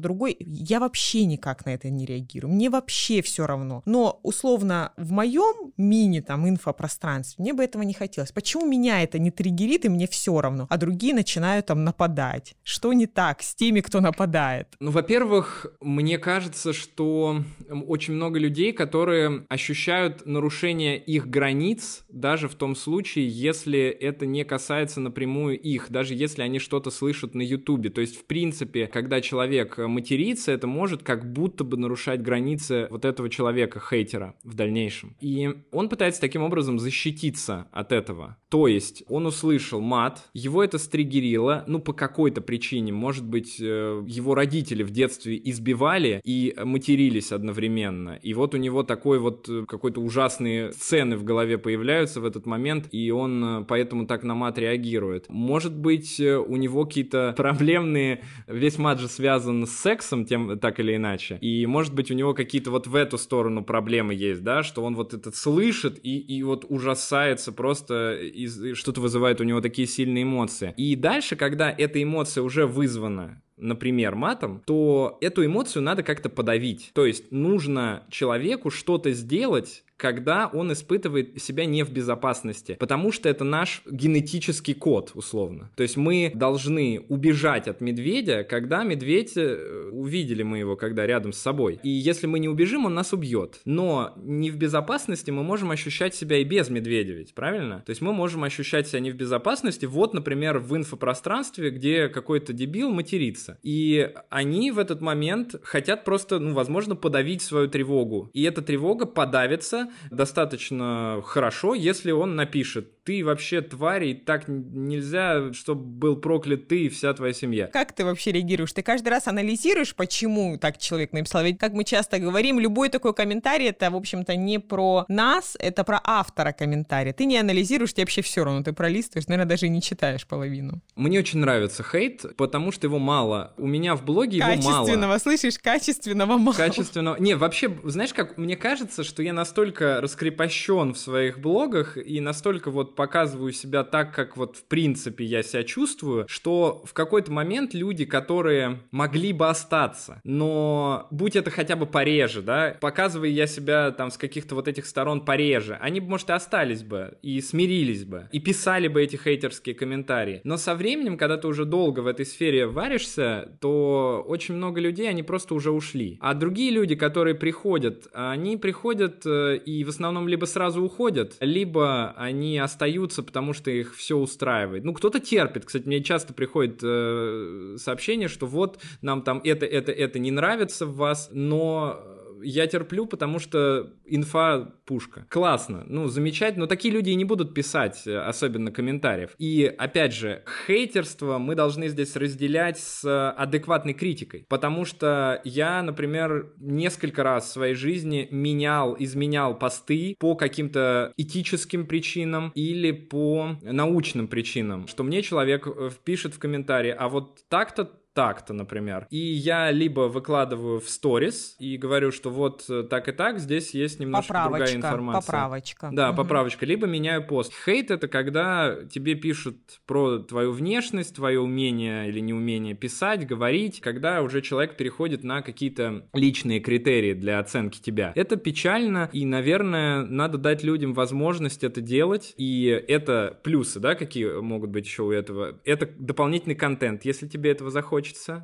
другой, я вообще никак на это не реагирую. Мне вообще все равно. Но условно в моем мини там инфопространстве. Мне бы этого не хотелось. Почему меня это не триггерит, и мне все равно, а другие начинают там нападать? Что не так с теми, кто нападает? Ну, во-первых, мне кажется, что очень много людей, которые ощущают нарушение их границ, даже в том случае, если это не касается напрямую их, даже если они что-то слышат на Ютубе. То есть, в принципе, когда человек матерится, это может как будто бы нарушать границы вот этого человека, хейтера, в дальнейшем. И он пытается таким образом защититься от этого. То есть он услышал мат, его это стригерило, ну по какой-то причине, может быть, э, его родители в детстве избивали и матерились одновременно. И вот у него такой вот э, какой-то ужасные сцены в голове появляются в этот момент, и он э, поэтому так на мат реагирует. Может быть, у него какие-то проблемные, весь мат же связан с сексом, тем так или иначе, и может быть у него какие-то вот в эту сторону проблемы есть, да, что он вот этот слышит и, и вот ужасается просто, и что-то вызывает у него такие сильные эмоции. И дальше, когда эта эмоция уже вызвана например, матом, то эту эмоцию надо как-то подавить. То есть нужно человеку что-то сделать, когда он испытывает себя не в безопасности, потому что это наш генетический код, условно. То есть мы должны убежать от медведя, когда медведь, э, увидели мы его, когда рядом с собой. И если мы не убежим, он нас убьет. Но не в безопасности мы можем ощущать себя и без медведя ведь, правильно? То есть мы можем ощущать себя не в безопасности, вот, например, в инфопространстве, где какой-то дебил матерится. И они в этот момент хотят просто, ну, возможно, подавить свою тревогу. И эта тревога подавится достаточно хорошо, если он напишет, ты вообще тварь, и так нельзя, чтобы был проклят ты и вся твоя семья. Как ты вообще реагируешь? Ты каждый раз анализируешь, почему так человек написал? Ведь, как мы часто говорим, любой такой комментарий, это, в общем-то, не про нас, это про автора комментария. Ты не анализируешь, тебе вообще все равно, ты пролистываешь, наверное, даже не читаешь половину. Мне очень нравится хейт, потому что его мало. У меня в блоге его мало. Качественного, слышишь? Качественного мало. Качественного. Не, вообще, знаешь как, мне кажется, что я настолько настолько раскрепощен в своих блогах и настолько вот показываю себя так, как вот в принципе я себя чувствую, что в какой-то момент люди, которые могли бы остаться, но будь это хотя бы пореже, да, показывая я себя там с каких-то вот этих сторон пореже, они бы, может, и остались бы, и смирились бы, и писали бы эти хейтерские комментарии. Но со временем, когда ты уже долго в этой сфере варишься, то очень много людей, они просто уже ушли. А другие люди, которые приходят, они приходят э, и в основном либо сразу уходят, либо они остаются, потому что их все устраивает. Ну, кто-то терпит. Кстати, мне часто приходит э, сообщение, что вот нам там это, это, это не нравится в вас, но я терплю, потому что инфа пушка. Классно, ну, замечательно, но такие люди и не будут писать, э, особенно комментариев. И, опять же, хейтерство мы должны здесь разделять с адекватной критикой, потому что я, например, несколько раз в своей жизни менял, изменял посты по каким-то этическим причинам или по научным причинам, что мне человек э, пишет в комментарии, а вот так-то так-то, например. И я либо выкладываю в сторис и говорю, что вот э, так и так, здесь есть немножко поправочка, другая информация. Поправочка. Да, угу. поправочка. Либо меняю пост. Хейт — это когда тебе пишут про твою внешность, твое умение или неумение писать, говорить, когда уже человек переходит на какие-то личные критерии для оценки тебя. Это печально, и, наверное, надо дать людям возможность это делать, и это плюсы, да, какие могут быть еще у этого. Это дополнительный контент, если тебе этого захочется.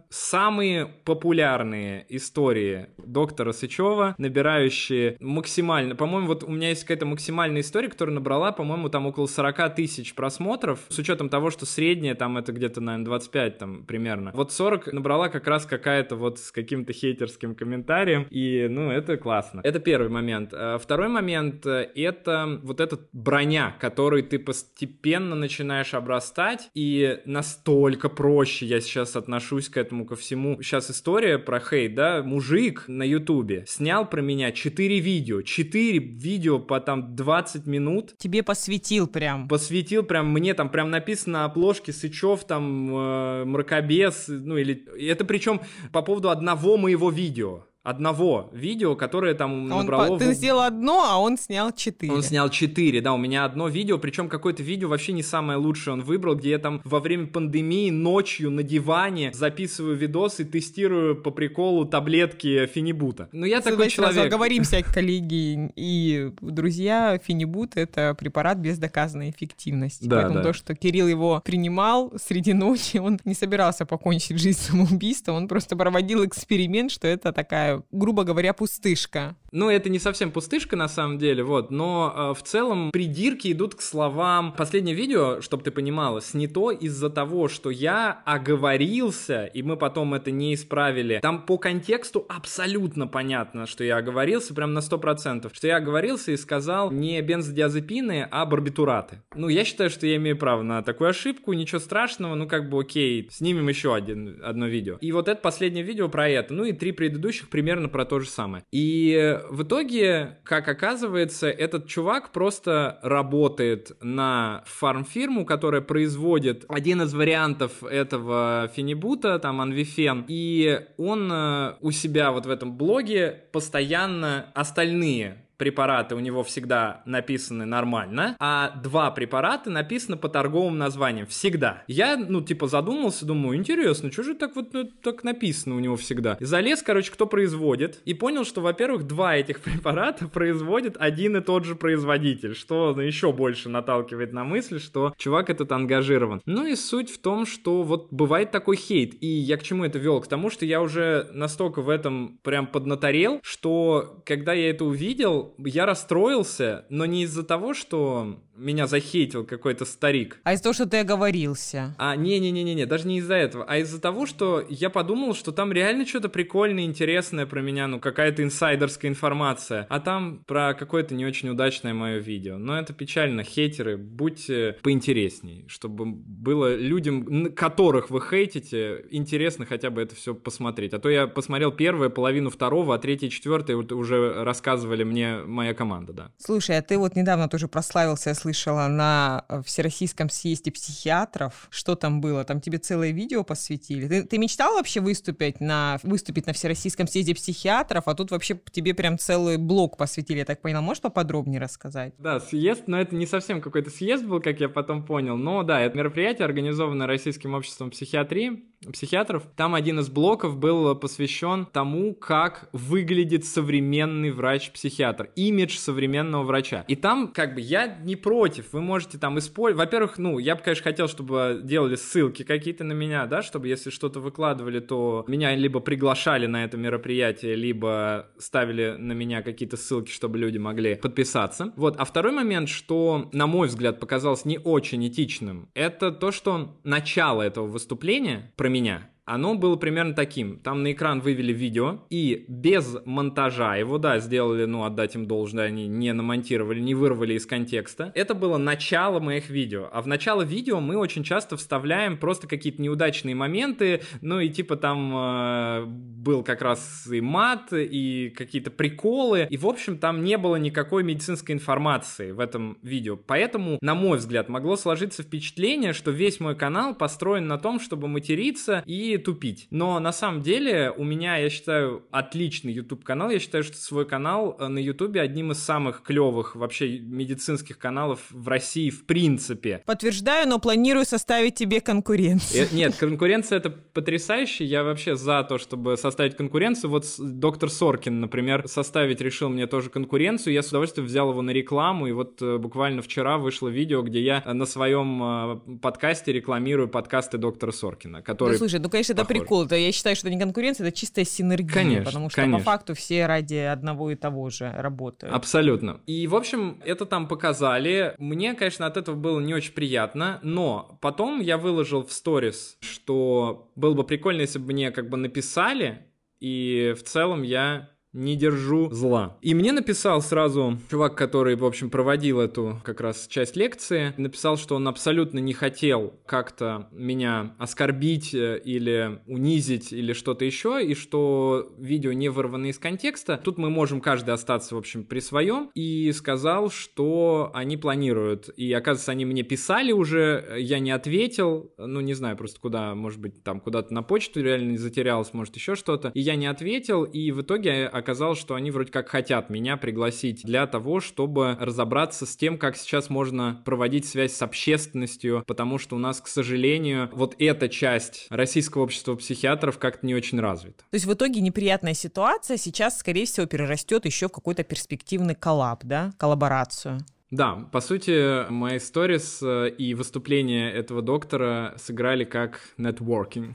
Самые популярные истории доктора Сычева, набирающие максимально, по-моему, вот у меня есть какая-то максимальная история, которая набрала, по-моему, там около 40 тысяч просмотров, с учетом того, что средняя там это где-то, наверное, 25 там примерно. Вот 40 набрала как раз какая-то вот с каким-то хейтерским комментарием, и, ну, это классно. Это первый момент. А второй момент — это вот эта броня, которой ты постепенно начинаешь обрастать, и настолько проще я сейчас отношусь к этому ко всему. Сейчас история про хейт, да, мужик на ютубе снял про меня 4 видео, 4 видео по там 20 минут. Тебе посвятил прям. Посвятил прям, мне там прям написано на обложке Сычев, там, э, мракобес, ну или... Это причем по поводу одного моего видео одного видео, которое там он набрало... По... Ты сделал одно, а он снял четыре. Он снял четыре, да, у меня одно видео, причем какое-то видео вообще не самое лучшее он выбрал, где я там во время пандемии ночью на диване записываю видос и тестирую по приколу таблетки фенибута. Ну, я такой человек. Сразу оговоримся, коллеги и друзья, фенибут — это препарат без доказанной эффективности. Да, Поэтому да. то, что Кирилл его принимал среди ночи, он не собирался покончить жизнь самоубийством, он просто проводил эксперимент, что это такая грубо говоря, пустышка. Ну, это не совсем пустышка на самом деле, вот, но э, в целом придирки идут к словам. Последнее видео, чтобы ты понимала, снято из-за того, что я оговорился, и мы потом это не исправили. Там по контексту абсолютно понятно, что я оговорился, прям на 100%, что я оговорился и сказал не бензодиазепины, а барбитураты. Ну, я считаю, что я имею право на такую ошибку, ничего страшного, ну, как бы окей, снимем еще один, одно видео. И вот это последнее видео про это, ну и три предыдущих примерно про то же самое. И в итоге, как оказывается, этот чувак просто работает на фармфирму, которая производит один из вариантов этого фенибута, там анвифен, и он э, у себя вот в этом блоге постоянно остальные препараты у него всегда написаны нормально, а два препарата написаны по торговым названиям. Всегда. Я, ну, типа, задумался, думаю, интересно, что же так вот ну, так написано у него всегда? И залез, короче, кто производит, и понял, что, во-первых, два этих препарата производит один и тот же производитель, что ну, еще больше наталкивает на мысль, что чувак этот ангажирован. Ну и суть в том, что вот бывает такой хейт, и я к чему это вел? К тому, что я уже настолько в этом прям поднаторел, что когда я это увидел, я расстроился, но не из-за того, что меня захейтил какой-то старик. А из-за того, что ты оговорился. А, не-не-не-не, даже не из-за этого, а из-за того, что я подумал, что там реально что-то прикольное, интересное про меня, ну, какая-то инсайдерская информация, а там про какое-то не очень удачное мое видео. Но это печально, хейтеры, будьте поинтересней, чтобы было людям, которых вы хейтите, интересно хотя бы это все посмотреть. А то я посмотрел первую, половину второго, а третья, четвертая вот уже рассказывали мне моя команда, да. Слушай, а ты вот недавно тоже прославился, я слышала, на э, Всероссийском съезде психиатров. Что там было? Там тебе целое видео посвятили. Ты, ты мечтал вообще выступить на, выступить на Всероссийском съезде психиатров, а тут вообще тебе прям целый блок посвятили, я так поняла. Можешь поподробнее рассказать? Да, съезд, но это не совсем какой-то съезд был, как я потом понял. Но да, это мероприятие, организованное Российским обществом психиатрии, психиатров. Там один из блоков был посвящен тому, как выглядит современный врач-психиатр, имидж современного врача. И там, как бы, я не против, вы можете там использовать. Во-первых, ну, я бы, конечно, хотел, чтобы делали ссылки какие-то на меня, да, чтобы если что-то выкладывали, то меня либо приглашали на это мероприятие, либо ставили на меня какие-то ссылки, чтобы люди могли подписаться. Вот. А второй момент, что, на мой взгляд, показалось не очень этичным, это то, что начало этого выступления про меня оно было примерно таким. Там на экран вывели видео, и без монтажа его, да, сделали, ну, отдать им должное, они не намонтировали, не вырвали из контекста. Это было начало моих видео. А в начало видео мы очень часто вставляем просто какие-то неудачные моменты, ну, и типа там э, был как раз и мат, и какие-то приколы, и, в общем, там не было никакой медицинской информации в этом видео. Поэтому, на мой взгляд, могло сложиться впечатление, что весь мой канал построен на том, чтобы материться и тупить. Но на самом деле у меня, я считаю, отличный YouTube канал. Я считаю, что свой канал э, на YouTube одним из самых клевых вообще медицинских каналов в России в принципе. Подтверждаю, но планирую составить тебе конкуренцию. Э, нет, конкуренция это потрясающе. Я вообще за то, чтобы составить конкуренцию. Вот доктор Соркин, например, составить решил мне тоже конкуренцию. Я с удовольствием взял его на рекламу. И вот э, буквально вчера вышло видео, где я на своем подкасте рекламирую подкасты доктора Соркина, который Ну, слушай, ну, конечно, это прикол. Это, я считаю, что это не конкуренция, это чистая синергия. Конечно, потому что конечно. по факту все ради одного и того же работают. Абсолютно. И, в общем, это там показали. Мне, конечно, от этого было не очень приятно, но потом я выложил в сторис, что было бы прикольно, если бы мне как бы написали, и в целом я не держу зла. И мне написал сразу чувак, который, в общем, проводил эту как раз часть лекции, написал, что он абсолютно не хотел как-то меня оскорбить э, или унизить или что-то еще, и что видео не вырвано из контекста. Тут мы можем каждый остаться, в общем, при своем. И сказал, что они планируют. И, оказывается, они мне писали уже, я не ответил, ну, не знаю просто куда, может быть, там куда-то на почту реально не затерялся, может, еще что-то. И я не ответил, и в итоге оказалось, что они вроде как хотят меня пригласить для того, чтобы разобраться с тем, как сейчас можно проводить связь с общественностью, потому что у нас, к сожалению, вот эта часть российского общества психиатров как-то не очень развита. То есть в итоге неприятная ситуация сейчас, скорее всего, перерастет еще в какой-то перспективный коллаб, да, коллаборацию. Да, по сути, мои сторис э, и выступления этого доктора сыграли как нетворкинг.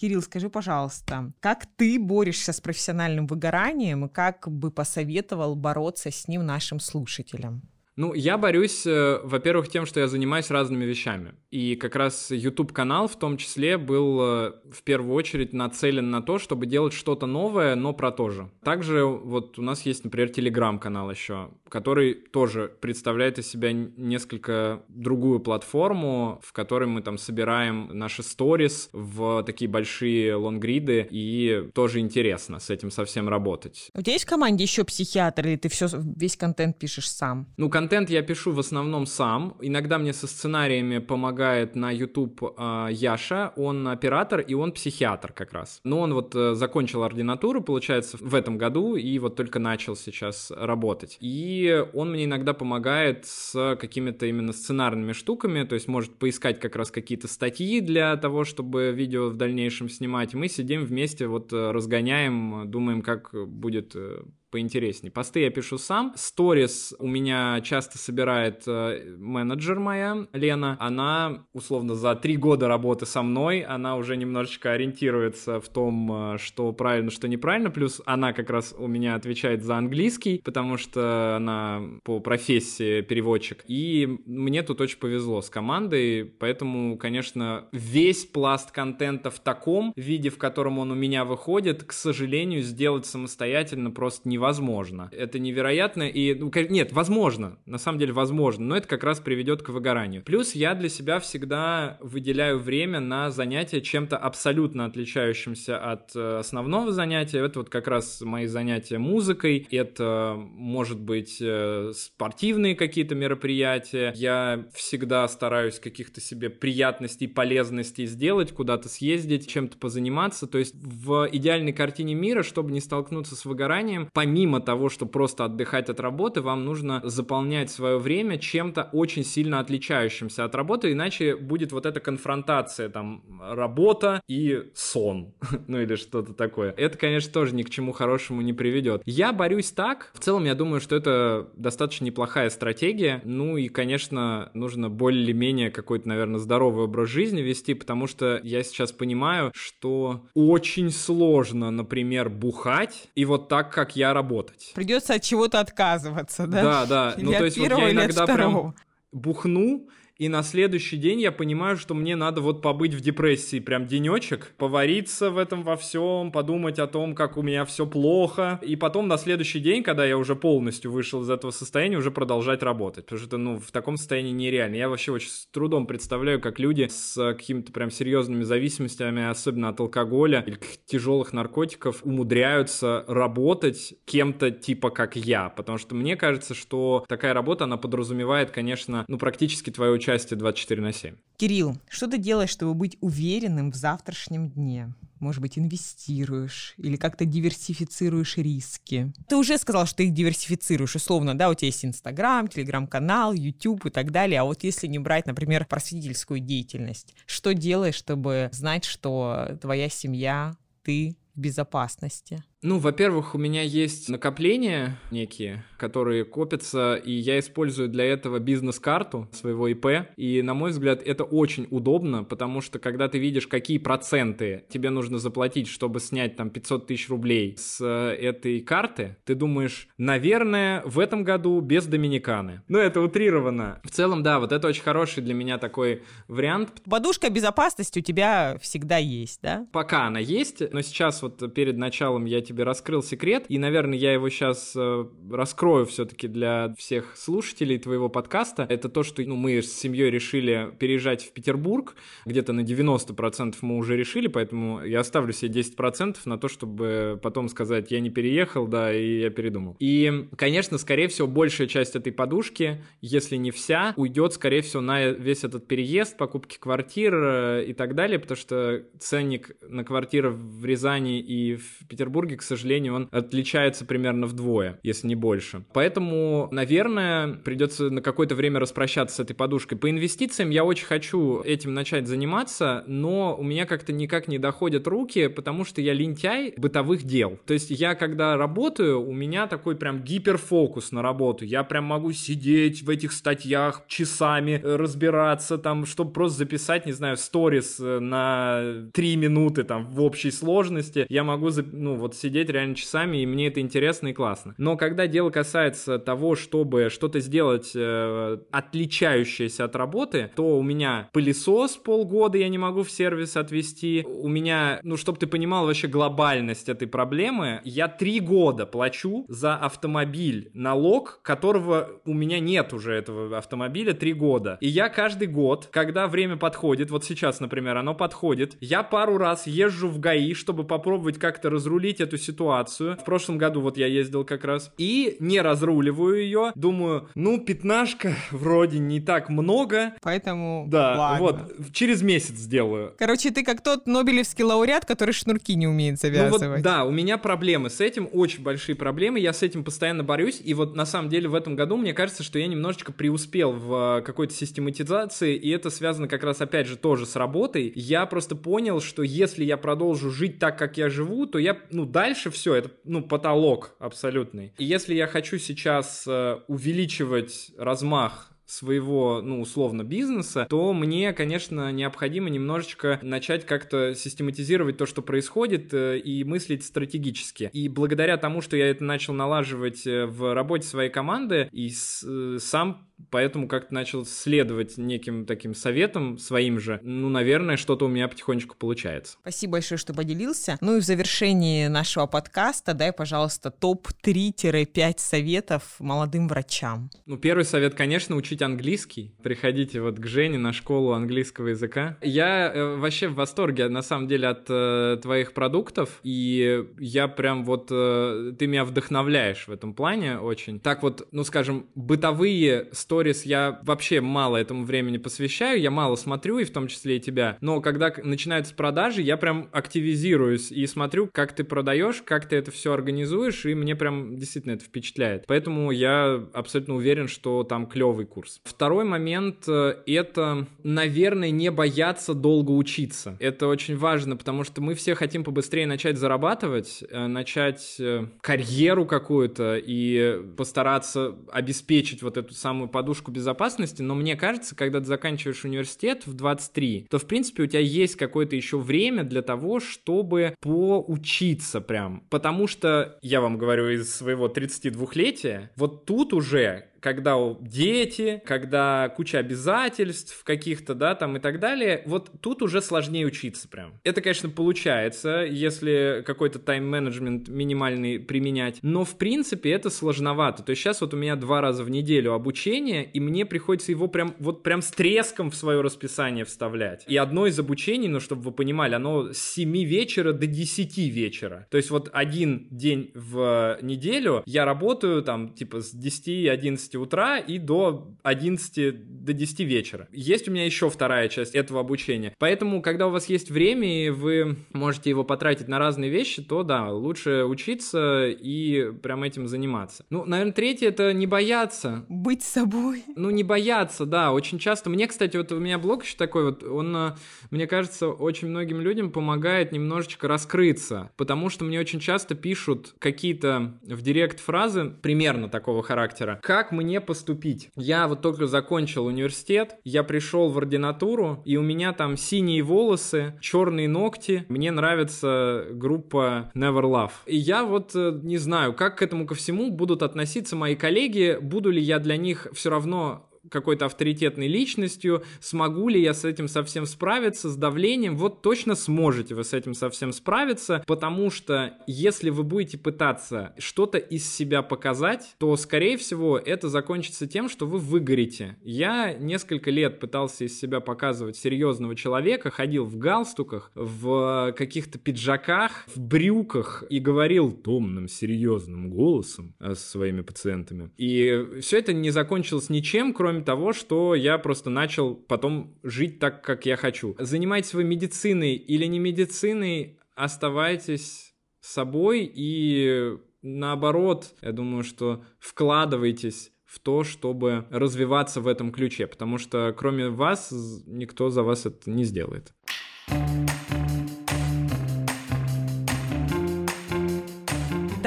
Кирилл, скажи, пожалуйста, как ты борешься с профессиональным выгоранием и как бы посоветовал бороться с ним нашим слушателям? Ну, я борюсь, э, во-первых, тем, что я занимаюсь разными вещами. И как раз YouTube-канал в том числе был э, в первую очередь нацелен на то, чтобы делать что-то новое, но про то же. Также вот у нас есть, например, Telegram-канал еще, который тоже представляет из себя несколько другую платформу, в которой мы там собираем наши сторис в такие большие лонгриды, и тоже интересно с этим совсем работать. У тебя есть в команде еще психиатр, или ты все, весь контент пишешь сам? Ну, контент я пишу в основном сам. Иногда мне со сценариями помогает на YouTube э, Яша. Он оператор и он психиатр как раз. Но он вот э, закончил ординатуру, получается, в этом году и вот только начал сейчас работать. И он мне иногда помогает с какими-то именно сценарными штуками, то есть может поискать как раз какие-то статьи для того, чтобы видео в дальнейшем снимать. Мы сидим вместе, вот э, разгоняем, думаем, как будет э, поинтереснее. Посты я пишу сам. Сторис у меня часто собирает э, менеджер моя, Лена. Она, условно, за три года работы со мной, она уже немножечко ориентируется в том, э, что правильно, что неправильно. Плюс она как раз у меня отвечает за английский, потому что она по профессии переводчик. И мне тут очень повезло с командой, поэтому, конечно, весь пласт контента в таком виде, в котором он у меня выходит, к сожалению, сделать самостоятельно просто не невозможно. Это невероятно и, ну, нет, возможно, на самом деле возможно, но это как раз приведет к выгоранию. Плюс я для себя всегда выделяю время на занятия чем-то абсолютно отличающимся от э, основного занятия. Это вот как раз мои занятия музыкой, это может быть э, спортивные какие-то мероприятия. Я всегда стараюсь каких-то себе приятностей, полезностей сделать, куда-то съездить, чем-то позаниматься. То есть в идеальной картине мира, чтобы не столкнуться с выгоранием, помимо помимо того, что просто отдыхать от работы, вам нужно заполнять свое время чем-то очень сильно отличающимся от работы, иначе будет вот эта конфронтация, там, работа и сон, ну или что-то такое. Это, конечно, тоже ни к чему хорошему не приведет. Я борюсь так, в целом я думаю, что это достаточно неплохая стратегия, ну и, конечно, нужно более-менее какой-то, наверное, здоровый образ жизни вести, потому что я сейчас понимаю, что очень сложно, например, бухать, и вот так, как я работать. Придется от чего-то отказываться, да? Да, да. Или ну, то есть вот я иногда прям бухну, и на следующий день я понимаю, что мне надо вот побыть в депрессии. Прям денечек, повариться в этом во всем, подумать о том, как у меня все плохо, и потом на следующий день, когда я уже полностью вышел из этого состояния, уже продолжать работать, потому что, ну, в таком состоянии нереально. Я вообще очень с трудом представляю, как люди с какими-то прям серьезными зависимостями, особенно от алкоголя или тяжелых наркотиков, умудряются работать кем-то типа как я, потому что мне кажется, что такая работа, она подразумевает, конечно, ну, практически твое участие 24 на 7. Кирилл, что ты делаешь, чтобы быть уверенным в завтрашнем дне? Может быть, инвестируешь или как-то диверсифицируешь риски. Ты уже сказал, что их диверсифицируешь, условно, да, у тебя есть Инстаграм, Телеграм-канал, YouTube и так далее. А вот если не брать, например, просветительскую деятельность, что делаешь, чтобы знать, что твоя семья, ты в безопасности? Ну, во-первых, у меня есть накопления некие, которые копятся, и я использую для этого бизнес-карту своего ИП. И, на мой взгляд, это очень удобно, потому что когда ты видишь, какие проценты тебе нужно заплатить, чтобы снять там 500 тысяч рублей с э, этой карты, ты думаешь, наверное, в этом году без Доминиканы. Ну, это утрировано. В целом, да, вот это очень хороший для меня такой вариант. Подушка безопасности у тебя всегда есть, да? Пока она есть, но сейчас вот перед началом я тебе раскрыл секрет, и, наверное, я его сейчас э, раскрою все-таки для всех слушателей твоего подкаста. Это то, что ну, мы с семьей решили переезжать в Петербург, где-то на 90% мы уже решили, поэтому я оставлю себе 10% на то, чтобы потом сказать, я не переехал, да, и я передумал. И, конечно, скорее всего, большая часть этой подушки, если не вся, уйдет, скорее всего, на весь этот переезд, покупки квартир э, и так далее, потому что ценник на квартиры в Рязани и в Петербурге, к сожалению, он отличается примерно вдвое, если не больше. Поэтому, наверное, придется на какое-то время распрощаться с этой подушкой. По инвестициям я очень хочу этим начать заниматься, но у меня как-то никак не доходят руки, потому что я лентяй бытовых дел. То есть я, когда работаю, у меня такой прям гиперфокус на работу. Я прям могу сидеть в этих статьях часами, э, разбираться там, чтобы просто записать, не знаю, сторис э, на 3 минуты там в общей сложности. Я могу, ну, вот сидеть сидеть реально часами, и мне это интересно и классно. Но когда дело касается того, чтобы что-то сделать э, отличающееся от работы, то у меня пылесос полгода я не могу в сервис отвести. У меня, ну, чтобы ты понимал вообще глобальность этой проблемы, я три года плачу за автомобиль налог, которого у меня нет уже этого автомобиля три года. И я каждый год, когда время подходит, вот сейчас, например, оно подходит, я пару раз езжу в ГАИ, чтобы попробовать как-то разрулить эту ситуацию. В прошлом году вот я ездил как раз. И не разруливаю ее. Думаю, ну, пятнашка вроде не так много. Поэтому Да, ладно. вот, через месяц сделаю. Короче, ты как тот Нобелевский лауреат, который шнурки не умеет завязывать. Ну вот, да, у меня проблемы с этим, очень большие проблемы, я с этим постоянно борюсь, и вот на самом деле в этом году мне кажется, что я немножечко преуспел в э, какой-то систематизации, и это связано как раз опять же тоже с работой. Я просто понял, что если я продолжу жить так, как я живу, то я, ну, дальше все, это, ну, потолок абсолютный. И если я хочу сейчас э, увеличивать размах своего, ну, условно, бизнеса, то мне, конечно, необходимо немножечко начать как-то систематизировать то, что происходит, э, и мыслить стратегически. И благодаря тому, что я это начал налаживать э, в работе своей команды, и сам поэтому как-то начал следовать неким таким советам своим же. Ну, наверное, что-то у меня потихонечку получается. Спасибо большое, что поделился. Ну и в завершении нашего подкаста дай, пожалуйста, топ-3-5 советов молодым врачам. Ну, первый совет, конечно, учить английский. Приходите вот к Жене на школу английского языка. Я э, вообще в восторге, на самом деле, от э, твоих продуктов, и я прям вот... Э, ты меня вдохновляешь в этом плане очень. Так вот, ну, скажем, бытовые сторис я вообще мало этому времени посвящаю, я мало смотрю, и в том числе и тебя. Но когда начинаются продажи, я прям активизируюсь и смотрю, как ты продаешь, как ты это все организуешь, и мне прям действительно это впечатляет. Поэтому я абсолютно уверен, что там клевый курс. Второй момент э, — это, наверное, не бояться долго учиться. Это очень важно, потому что мы все хотим побыстрее начать зарабатывать, э, начать э, карьеру какую-то и постараться обеспечить вот эту самую подушку безопасности, но мне кажется, когда ты заканчиваешь университет в 23, то, в принципе, у тебя есть какое-то еще время для того, чтобы поучиться прям. Потому что, я вам говорю из своего 32-летия, вот тут уже когда дети, когда куча обязательств каких-то, да, там и так далее, вот тут уже сложнее учиться прям. Это, конечно, получается, если какой-то тайм-менеджмент минимальный применять, но в принципе это сложновато. То есть сейчас вот у меня два раза в неделю обучение, и мне приходится его прям вот прям с треском в свое расписание вставлять. И одно из обучений, ну, чтобы вы понимали, оно с 7 вечера до 10 вечера. То есть вот один день в неделю я работаю там типа с 10-11 утра и до 11 до 10 вечера. Есть у меня еще вторая часть этого обучения. Поэтому, когда у вас есть время и вы можете его потратить на разные вещи, то да, лучше учиться и прям этим заниматься. Ну, наверное, третье это не бояться. Быть собой. Ну, не бояться, да. Очень часто. Мне, кстати, вот у меня блог еще такой вот, он, э, мне кажется, очень многим людям помогает немножечко раскрыться. Потому что мне очень часто пишут какие-то в директ фразы примерно такого характера. Как мне поступить? Я вот только закончил университет, я пришел в ординатуру, и у меня там синие волосы, черные ногти. Мне нравится группа Never Love. И я вот э, не знаю, как к этому ко всему будут относиться мои коллеги, буду ли я для них все равно какой-то авторитетной личностью, смогу ли я с этим совсем справиться, с давлением, вот точно сможете вы с этим совсем справиться, потому что если вы будете пытаться что-то из себя показать, то, скорее всего, это закончится тем, что вы выгорите. Я несколько лет пытался из себя показывать серьезного человека, ходил в галстуках, в каких-то пиджаках, в брюках и говорил томным, серьезным голосом э, с своими пациентами. И все это не закончилось ничем, кроме кроме того, что я просто начал потом жить так, как я хочу. Занимайтесь вы медициной или не медициной, оставайтесь собой и наоборот, я думаю, что вкладывайтесь в то, чтобы развиваться в этом ключе, потому что кроме вас никто за вас это не сделает.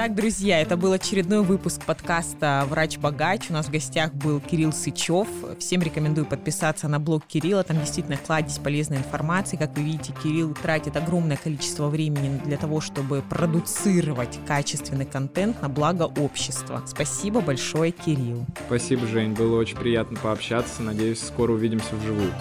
Итак, друзья, это был очередной выпуск подкаста «Врач-богач». У нас в гостях был Кирилл Сычев. Всем рекомендую подписаться на блог Кирилла. Там действительно кладезь полезной информации. Как вы видите, Кирилл тратит огромное количество времени для того, чтобы продуцировать качественный контент на благо общества. Спасибо большое, Кирилл. Спасибо, Жень. Было очень приятно пообщаться. Надеюсь, скоро увидимся вживую.